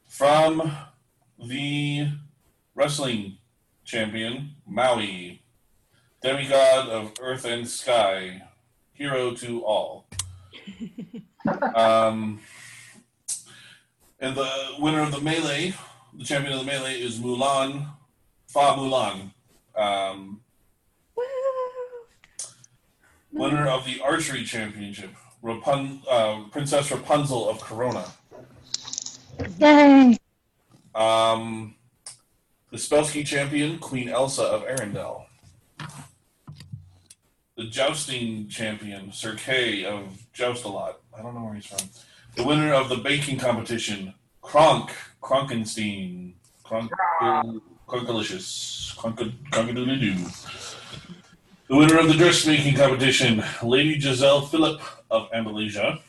from the wrestling champion Maui, demigod of earth and sky, hero to all. um, and the winner of the melee, the champion of the melee is Mulan Fa Mulan. Um! Winner of the archery championship, Rapun- uh, Princess Rapunzel of Corona. Yay! Um, the Spellski champion, Queen Elsa of Arendelle. The jousting champion, Sir Kay of Joustalot. I don't know where he's from. The winner of the baking competition, Kronk, Kronkenstein. Kronk, Kronkalicious. Kronk- Kronkadoodle-doo. The winner of the dressmaking competition, Lady Giselle Philip of Andalasia.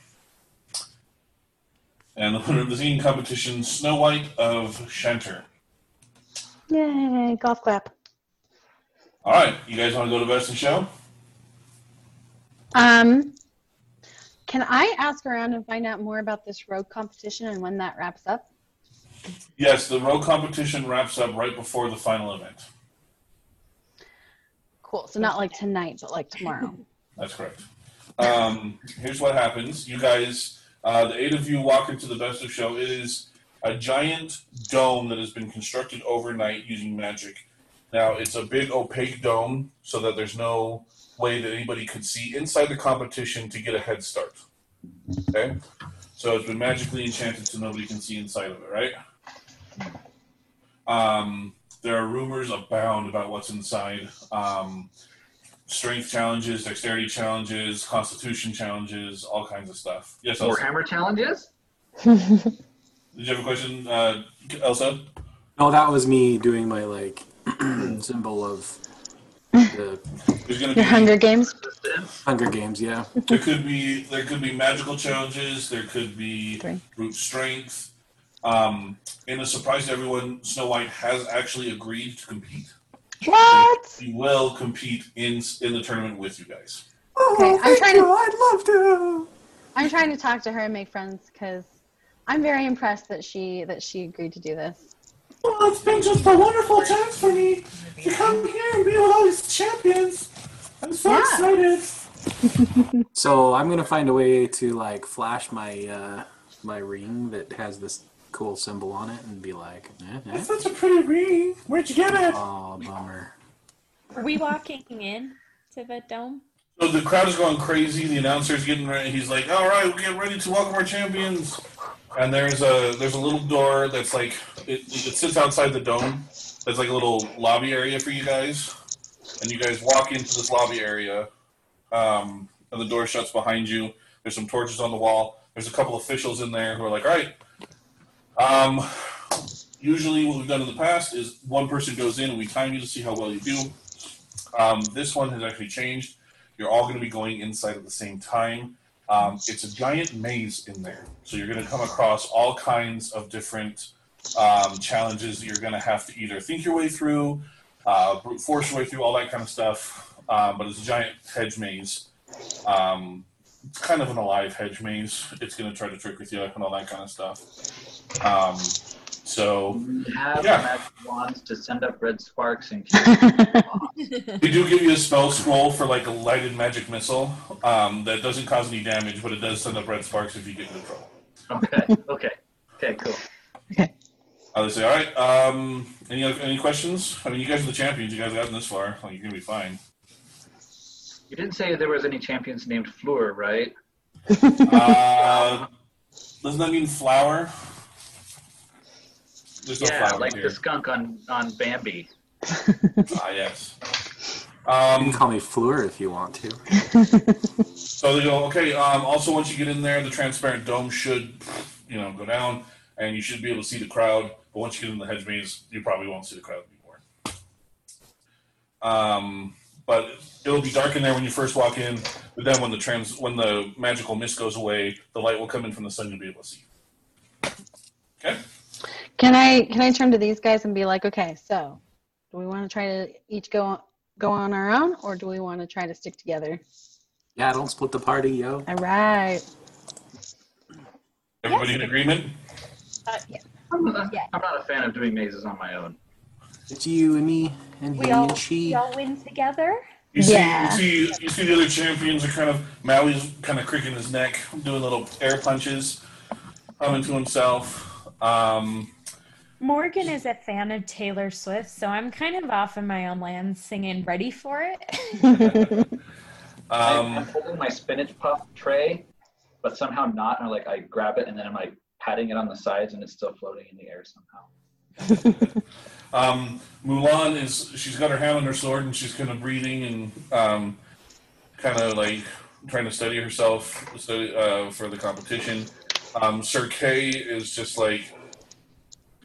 And the winner of the singing competition, Snow White of Shanter. Yay! Golf clap. All right, you guys want to go to Best in Show? Um, can I ask around and find out more about this road competition and when that wraps up? Yes, the road competition wraps up right before the final event. Cool. So not like tonight, but like tomorrow. That's correct. Um, here's what happens. You guys, uh, the eight of you walk into the Best of Show. It is a giant dome that has been constructed overnight using magic. Now, it's a big opaque dome so that there's no way that anybody could see inside the competition to get a head start. Okay? So it's been magically enchanted so nobody can see inside of it, right? Um, there are rumors abound about what's inside. Um, strength challenges, dexterity challenges, constitution challenges, all kinds of stuff. Yes, More Elsa. hammer challenges? Did you have a question, uh, Elsa? No, that was me doing my like symbol of the going to Your be Hunger Games. Hunger Games. Yeah. there could be there could be magical challenges. There could be Three. brute strength. Um, in a surprise to everyone, Snow White has actually agreed to compete. What? She will compete in in the tournament with you guys. Okay, I'm trying to. I'd love to. I'm trying to talk to her and make friends because I'm very impressed that she that she agreed to do this. Well, it's been just a wonderful chance for me to come here and be with all these champions. I'm so Yeah. excited. So I'm gonna find a way to like flash my uh, my ring that has this cool symbol on it and be like, eh, eh. such a pretty ring. Where'd you get it? oh bummer. Are we walking in to the dome? So the crowd is going crazy. The announcer's getting ready. He's like, "All right, we get ready to welcome our champions." And there's a there's a little door that's like it, it sits outside the dome. There's like a little lobby area for you guys, and you guys walk into this lobby area, um, and the door shuts behind you. There's some torches on the wall. There's a couple officials in there who are like, "All right." Um, usually, what we've done in the past is one person goes in and we time you to see how well you do. Um, this one has actually changed. You're all going to be going inside at the same time. Um, it's a giant maze in there, so you're going to come across all kinds of different um, challenges that you're going to have to either think your way through, uh, brute force your way through, all that kind of stuff. Um, but it's a giant hedge maze. Um, it's kind of an alive hedge maze. It's going to try to trick with you and all that kind of stuff. Um, so We have Yeah. magic wands to send up red sparks and keep We do give you a spell scroll for like a lighted magic missile um, that doesn't cause any damage, but it does send up red sparks if you get into trouble. Okay, okay, okay, cool. Okay. I would say, all right. Um, any other- any questions? I mean, you guys are the champions. You guys have gotten this far. Like, you're gonna be fine. You didn't say there was any champions named Fleur, right? Uh, doesn't that mean flower? There's no yeah, flower like here. the skunk on on Bambi. Ah, yes. You Um, can call me Fleur if you want to. So they go, okay, um, also once you get in there, the transparent dome should, you know, go down and you should be able to see the crowd. But once you get in the hedge maze, you probably won't see the crowd anymore. Um, but it'll be dark in there when you first walk in, but then when the trans when the magical mist goes away, the light will come in from the sun, you'll be able to see. Okay? Can I can I turn to these guys and be like, okay, so do we want to try to each go on, go on our own, or do we want to try to stick together? Yeah, don't split the party, yo. All right. Everybody in agreement? Uh, yeah. I'm not, Yeah. I'm not a fan of doing mazes on my own. It's you and me and We he all, and she. we all win together. You see, Yeah. you see, you see the other champions are kind of Maui's kind of cricking his neck, doing little air punches, humming to himself. Um, Morgan is a fan of Taylor Swift, so I'm kind of off in my own land singing "Ready for It." Um, I'm holding my spinach puff tray, but somehow not. And like I grab it and then I'm like patting it on the sides and it's still floating in the air somehow. Um, Mulan is she's got her hand on her sword and she's kind of breathing and um, kind of like trying to steady herself study, uh, for the competition. Um, Sir Kay is just like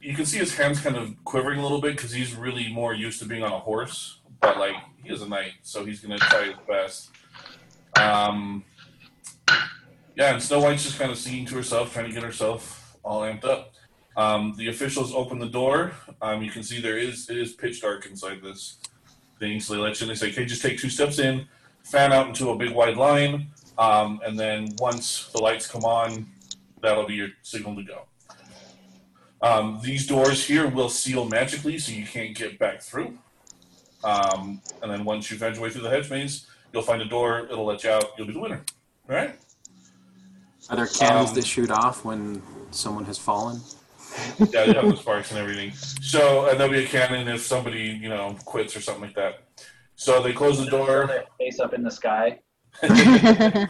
you can see his hands kind of quivering a little bit because he's really more used to being on a horse, but like he is a knight, so he's gonna try his best. Um, yeah, and Snow White's just kind of singing to herself, trying to get herself all amped up. Um, the officials open the door. Um, you can see there is it is pitch dark inside this thing, so they let you. They say, "Okay, just take two steps in, fan out into a big wide line, um, and then once the lights come on, that'll be your signal to go." Um, these doors here will seal magically, so you can't get back through. Um, and then once you find your way through the hedge maze, you'll find a door. It'll let you out. You'll be the winner. All right. Are there candles Um, that shoot off when someone has fallen? yeah, you have the sparks and everything. So, and there'll be a cannon if somebody, you know, quits or something like that. So they close the door. Face up in the sky.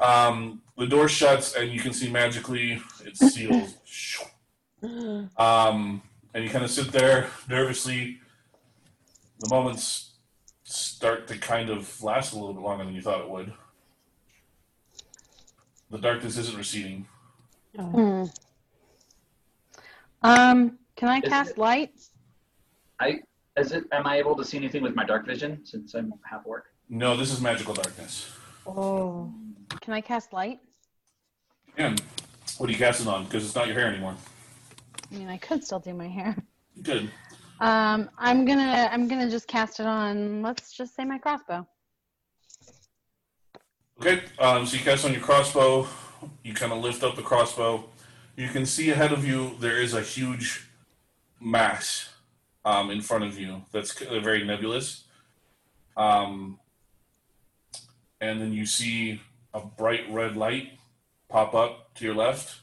Um, the door shuts, and you can see magically it seals. Um, and you kind of sit there nervously. The moments start to kind of last a little bit longer than you thought it would. The darkness isn't receding. Hmm. Um, can I Is cast it- light? I is it? Am I able to see anything with my dark vision since I'm half orc? No, this is magical darkness. Oh, Can I cast light? And what are you casting on? Because it's not your hair anymore. I mean, I could still do my hair. Good. Um, I'm gonna I'm gonna just cast it on. Let's just say my crossbow. Okay, um, so you cast on your crossbow. You kind of lift up the crossbow. You can see ahead of you there is a huge mass um, in front of you that's very nebulous. Um, and then you see a bright red light pop up to your left,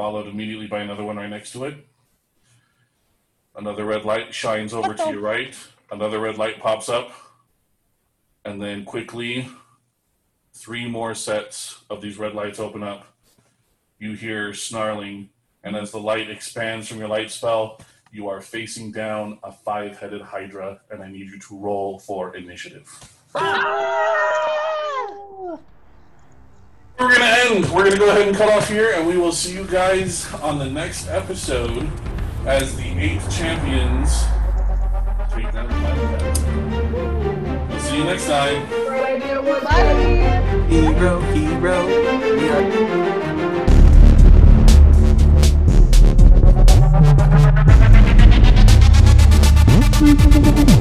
followed immediately by another one right next to it. Another red light shines over to your right. Another red light pops up. And then quickly, three more sets of these red lights open up. You hear snarling, and as the light expands from your light spell, you are facing down a five headed Hydra, and I need you to roll for initiative. Ah! we're gonna end. We're gonna go ahead and cut off here, and we will see you guys on the next episode as the eighth champions. We'll see you next time. Bye. Hero, hero. Thank hmm? you.